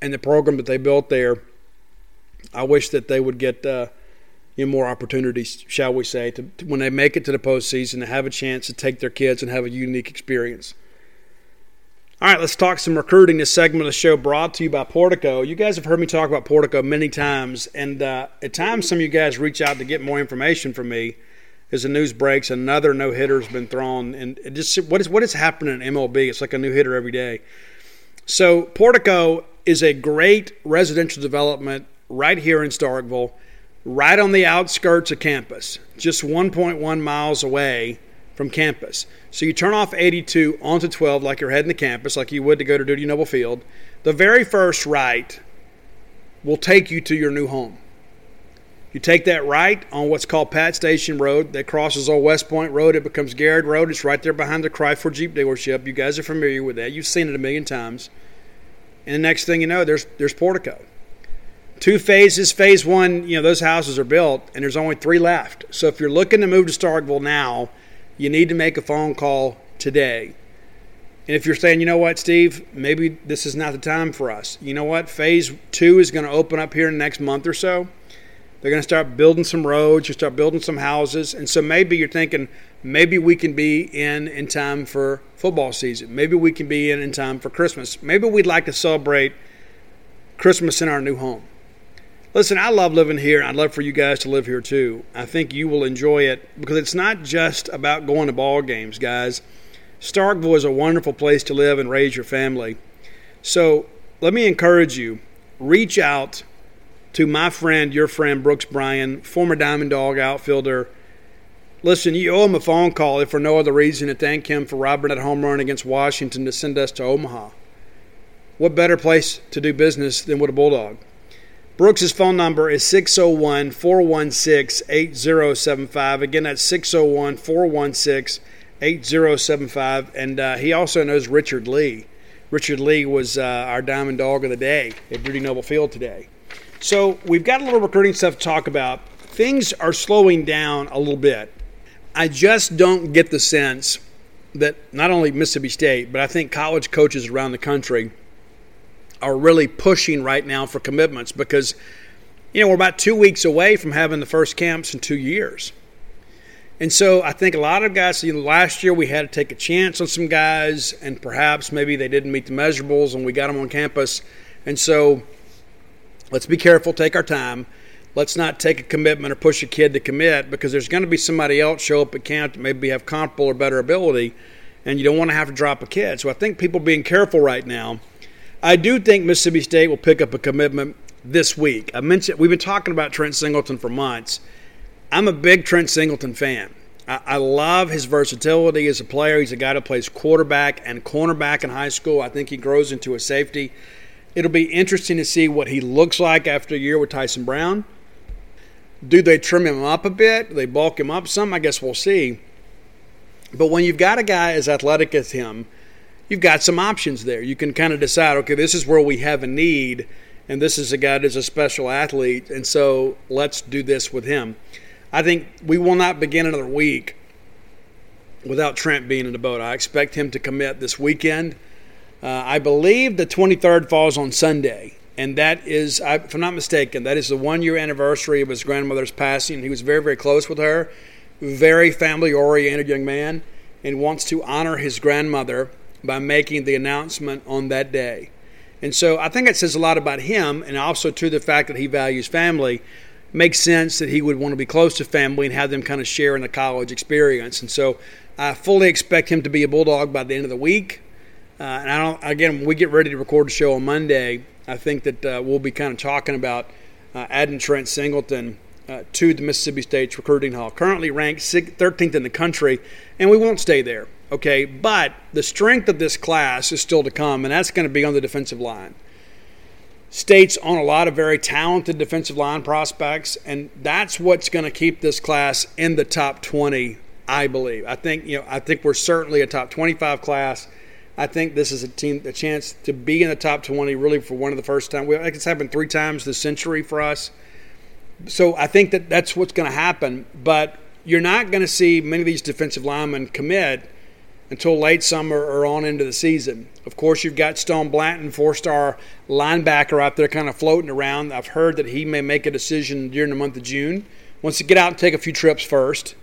and the program that they built there. I wish that they would get uh, you know, more opportunities, shall we say, to, to, when they make it to the postseason to have a chance to take their kids and have a unique experience. All right, let's talk some recruiting. This segment of the show brought to you by Portico. You guys have heard me talk about Portico many times, and uh, at times some of you guys reach out to get more information from me. As the news breaks, another no hitter has been thrown, and just what is what is happening in MLB? It's like a new hitter every day. So Portico is a great residential development right here in Starkville, right on the outskirts of campus, just 1.1 miles away from campus. So you turn off 82 onto 12 like you're heading to campus, like you would to go to Dudy Noble Field. The very first right will take you to your new home. You take that right on what's called Pat Station Road that crosses Old West Point Road. It becomes Garrett Road. It's right there behind the Cry for Jeep dealership. You guys are familiar with that. You've seen it a million times. And the next thing you know, there's there's Portico. Two phases. Phase one, you know, those houses are built, and there's only three left. So if you're looking to move to Starkville now, you need to make a phone call today. And if you're saying, you know what, Steve, maybe this is not the time for us. You know what? Phase two is going to open up here in the next month or so. They're going to start building some roads, you start building some houses. And so maybe you're thinking, maybe we can be in in time for football season. Maybe we can be in in time for Christmas. Maybe we'd like to celebrate Christmas in our new home. Listen, I love living here. I'd love for you guys to live here too. I think you will enjoy it because it's not just about going to ball games, guys. Starkville is a wonderful place to live and raise your family. So let me encourage you reach out to my friend, your friend, Brooks Bryan, former Diamond Dog outfielder. Listen, you owe him a phone call if for no other reason to thank him for robbing that home run against Washington to send us to Omaha. What better place to do business than with a Bulldog? Brooks's phone number is 601 416 8075. Again, that's 601 416 8075. And uh, he also knows Richard Lee. Richard Lee was uh, our diamond dog of the day at Dudy Noble Field today. So we've got a little recruiting stuff to talk about. Things are slowing down a little bit. I just don't get the sense that not only Mississippi State, but I think college coaches around the country – are really pushing right now for commitments because, you know, we're about two weeks away from having the first camps in two years. And so I think a lot of guys, you know, last year we had to take a chance on some guys, and perhaps maybe they didn't meet the measurables, and we got them on campus. And so let's be careful, take our time. Let's not take a commitment or push a kid to commit because there's going to be somebody else show up at camp that maybe have comparable or better ability, and you don't want to have to drop a kid. So I think people being careful right now. I do think Mississippi State will pick up a commitment this week. I mentioned we've been talking about Trent Singleton for months. I'm a big Trent Singleton fan. I, I love his versatility as a player. He's a guy that plays quarterback and cornerback in high school. I think he grows into a safety. It'll be interesting to see what he looks like after a year with Tyson Brown. Do they trim him up a bit? Do they bulk him up some? I guess we'll see. But when you've got a guy as athletic as him, you've got some options there. You can kind of decide, okay, this is where we have a need, and this is a guy that's a special athlete, and so let's do this with him. I think we will not begin another week without Trent being in the boat. I expect him to commit this weekend. Uh, I believe the 23rd falls on Sunday, and that is, if I'm not mistaken, that is the one year anniversary of his grandmother's passing. He was very, very close with her, very family oriented young man, and wants to honor his grandmother by making the announcement on that day. And so I think it says a lot about him and also to the fact that he values family makes sense that he would want to be close to family and have them kind of share in the college experience. And so I fully expect him to be a Bulldog by the end of the week. Uh, and I don't, again, when we get ready to record the show on Monday, I think that uh, we'll be kind of talking about uh, adding Trent Singleton uh, to the Mississippi State's recruiting hall. Currently ranked 13th in the country, and we won't stay there. Okay, but the strength of this class is still to come, and that's going to be on the defensive line. State's on a lot of very talented defensive line prospects, and that's what's going to keep this class in the top 20. I believe. I think you know. I think we're certainly a top 25 class. I think this is a team a chance to be in the top 20 really for one of the first time. It's happened three times this century for us. So I think that that's what's going to happen. But you're not going to see many of these defensive linemen commit until late summer or on into the season. Of course, you've got Stone Blanton, four star linebacker out there kind of floating around. I've heard that he may make a decision during the month of June. Wants to get out and take a few trips first.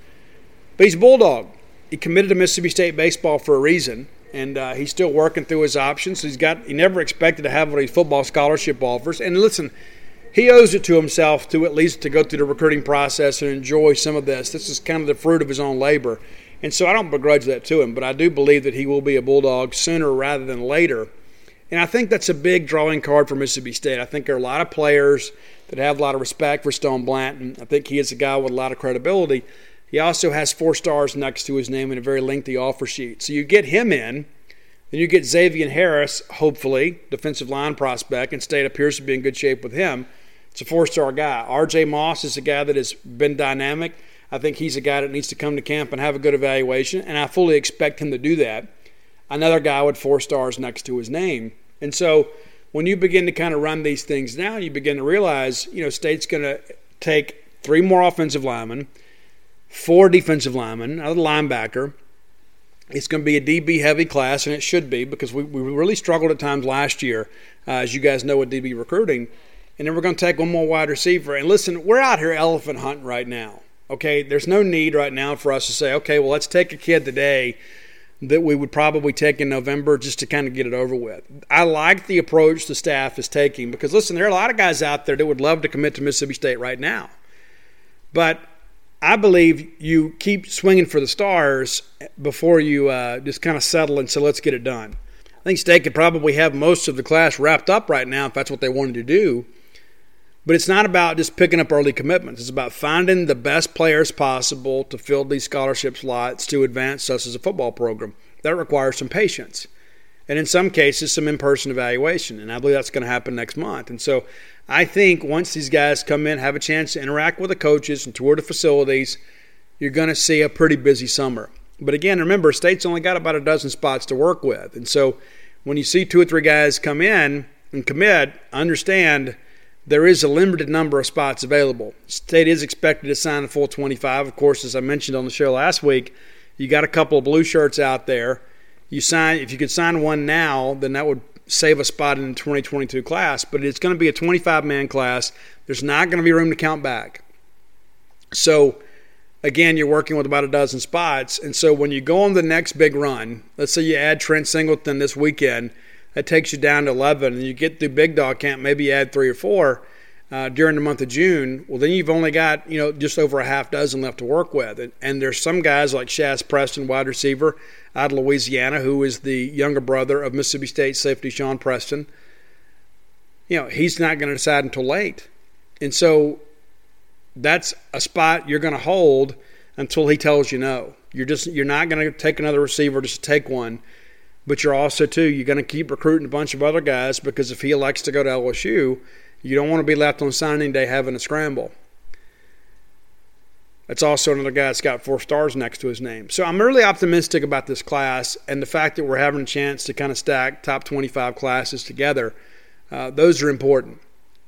But he's a Bulldog. He committed to Mississippi State baseball for a reason, and uh, he's still working through his options. He's got he never expected to have one of these football scholarship offers. And listen, he owes it to himself to at least to go through the recruiting process and enjoy some of this. This is kind of the fruit of his own labor. And so I don't begrudge that to him, but I do believe that he will be a Bulldog sooner rather than later. And I think that's a big drawing card for Mississippi State. I think there are a lot of players that have a lot of respect for Stone Blanton. I think he is a guy with a lot of credibility. He also has four stars next to his name in a very lengthy offer sheet. So you get him in, then you get Xavier Harris, hopefully, defensive line prospect, and State appears to be in good shape with him. It's a four star guy. RJ Moss is a guy that has been dynamic. I think he's a guy that needs to come to camp and have a good evaluation, and I fully expect him to do that. Another guy with four stars next to his name. And so when you begin to kind of run these things down, you begin to realize, you know, State's going to take three more offensive linemen, four defensive linemen, another linebacker. It's going to be a DB heavy class, and it should be because we, we really struggled at times last year, uh, as you guys know, with DB recruiting. And then we're going to take one more wide receiver. And listen, we're out here elephant hunting right now. Okay, there's no need right now for us to say, okay, well, let's take a kid today that we would probably take in November just to kind of get it over with. I like the approach the staff is taking because, listen, there are a lot of guys out there that would love to commit to Mississippi State right now. But I believe you keep swinging for the stars before you uh, just kind of settle and say, let's get it done. I think State could probably have most of the class wrapped up right now if that's what they wanted to do. But it's not about just picking up early commitments. It's about finding the best players possible to fill these scholarship slots to advance us as a football program. That requires some patience. And in some cases, some in person evaluation. And I believe that's going to happen next month. And so I think once these guys come in, have a chance to interact with the coaches and tour the facilities, you're going to see a pretty busy summer. But again, remember, State's only got about a dozen spots to work with. And so when you see two or three guys come in and commit, understand there is a limited number of spots available. State is expected to sign a full 25. Of course, as I mentioned on the show last week, you got a couple of blue shirts out there. You sign if you could sign one now, then that would save a spot in the 2022 class. But it's going to be a 25 man class. There's not going to be room to count back. So again, you're working with about a dozen spots. And so when you go on the next big run, let's say you add Trent Singleton this weekend that takes you down to 11. And you get through big dog camp, maybe you add three or four uh, during the month of June. Well, then you've only got you know just over a half dozen left to work with. And, and there's some guys like Shaz Preston, wide receiver out of Louisiana, who is the younger brother of Mississippi State safety Sean Preston. You know, he's not going to decide until late. And so that's a spot you're going to hold until he tells you no. You're just you're not going to take another receiver just to take one, but you're also too you're going to keep recruiting a bunch of other guys because if he elects to go to LSU, you don't want to be left on signing day having a scramble. It's also another guy that's got four stars next to his name. So I'm really optimistic about this class and the fact that we're having a chance to kind of stack top 25 classes together. Uh, those are important.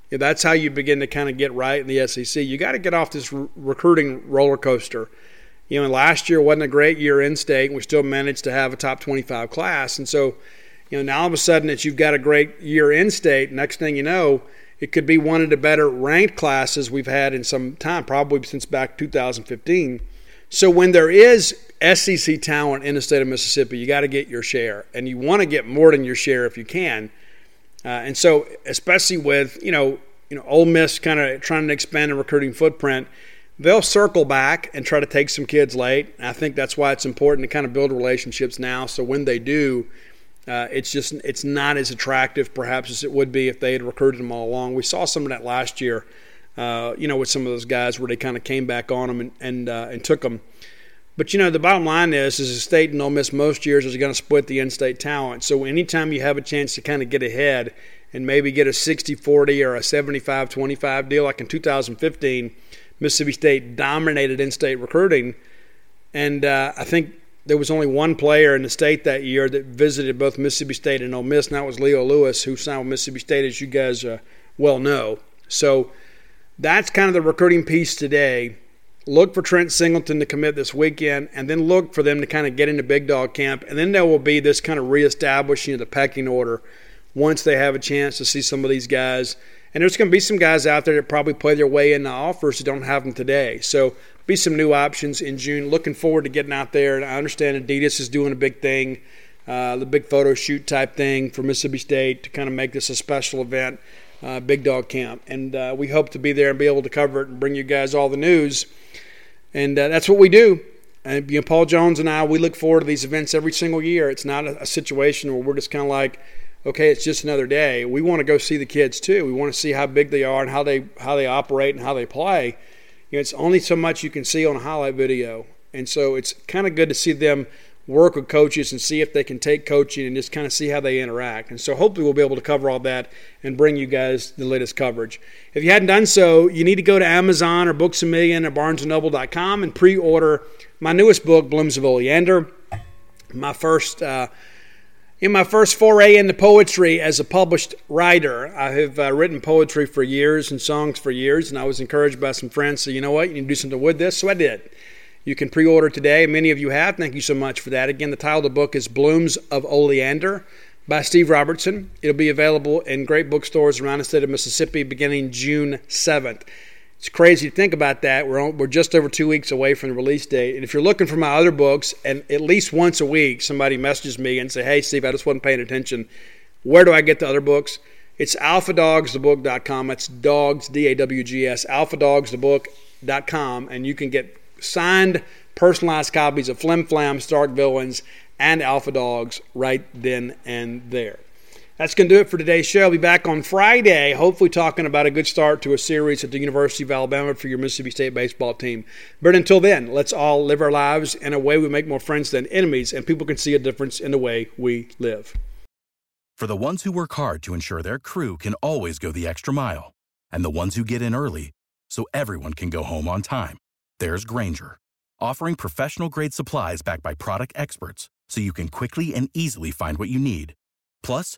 Yeah, that's how you begin to kind of get right in the SEC. You got to get off this re- recruiting roller coaster. You know, last year wasn't a great year in state, and we still managed to have a top 25 class. And so, you know, now all of a sudden that you've got a great year in state, next thing you know, it could be one of the better ranked classes we've had in some time, probably since back 2015. So when there is SEC talent in the state of Mississippi, you got to get your share, and you want to get more than your share if you can. Uh, and so, especially with you know, you know, Ole Miss kind of trying to expand a recruiting footprint, they'll circle back and try to take some kids late. I think that's why it's important to kind of build relationships now. So when they do, uh, it's just it's not as attractive perhaps as it would be if they had recruited them all along. We saw some of that last year, uh, you know, with some of those guys where they kind of came back on them and and, uh, and took them. But you know, the bottom line is, is the state and Ole Miss most years is going to split the in-state talent. So anytime you have a chance to kind of get ahead and maybe get a 60-40 or a 75-25 deal, like in 2015, Mississippi State dominated in-state recruiting, and uh, I think there was only one player in the state that year that visited both Mississippi State and Ole Miss, and that was Leo Lewis, who signed with Mississippi State, as you guys uh, well know. So that's kind of the recruiting piece today look for Trent Singleton to commit this weekend, and then look for them to kind of get into big dog camp. And then there will be this kind of reestablishing of the pecking order once they have a chance to see some of these guys. And there's going to be some guys out there that probably play their way into offers that don't have them today. So be some new options in June. Looking forward to getting out there. And I understand Adidas is doing a big thing, uh, the big photo shoot type thing for Mississippi State to kind of make this a special event, uh, Big Dog Camp. And uh, we hope to be there and be able to cover it and bring you guys all the news and uh, that's what we do. And you know, Paul Jones and I, we look forward to these events every single year. It's not a, a situation where we're just kind of like, okay, it's just another day. We want to go see the kids too. We want to see how big they are and how they how they operate and how they play. You know, it's only so much you can see on a highlight video, and so it's kind of good to see them work with coaches and see if they can take coaching and just kind of see how they interact. And so hopefully we'll be able to cover all that and bring you guys the latest coverage. If you hadn't done so, you need to go to Amazon or Books a Million or BarnesandNoble.com and pre-order my newest book, Blooms of Oleander. My first uh, in my first foray into poetry as a published writer, I have uh, written poetry for years and songs for years, and I was encouraged by some friends. So you know what, you need to do something with this. So I did. You can pre order today. Many of you have. Thank you so much for that. Again, the title of the book is Blooms of Oleander by Steve Robertson. It'll be available in great bookstores around the state of Mississippi beginning June 7th. It's crazy to think about that. We're, on, we're just over two weeks away from the release date. And if you're looking for my other books, and at least once a week somebody messages me and say, hey, Steve, I just wasn't paying attention. Where do I get the other books? It's alphadawgsthebook.com. That's dogs, D A W G S, alphadawgsthebook.com. And you can get signed, personalized copies of Flim Flam, Stark Villains, and Alpha Dawgs right then and there. That's going to do it for today's show. I'll be back on Friday, hopefully talking about a good start to a series at the University of Alabama for your Mississippi State baseball team. But until then, let's all live our lives in a way we make more friends than enemies, and people can see a difference in the way we live. For the ones who work hard to ensure their crew can always go the extra mile, and the ones who get in early so everyone can go home on time, there's Grainger, offering professional grade supplies backed by product experts so you can quickly and easily find what you need. Plus,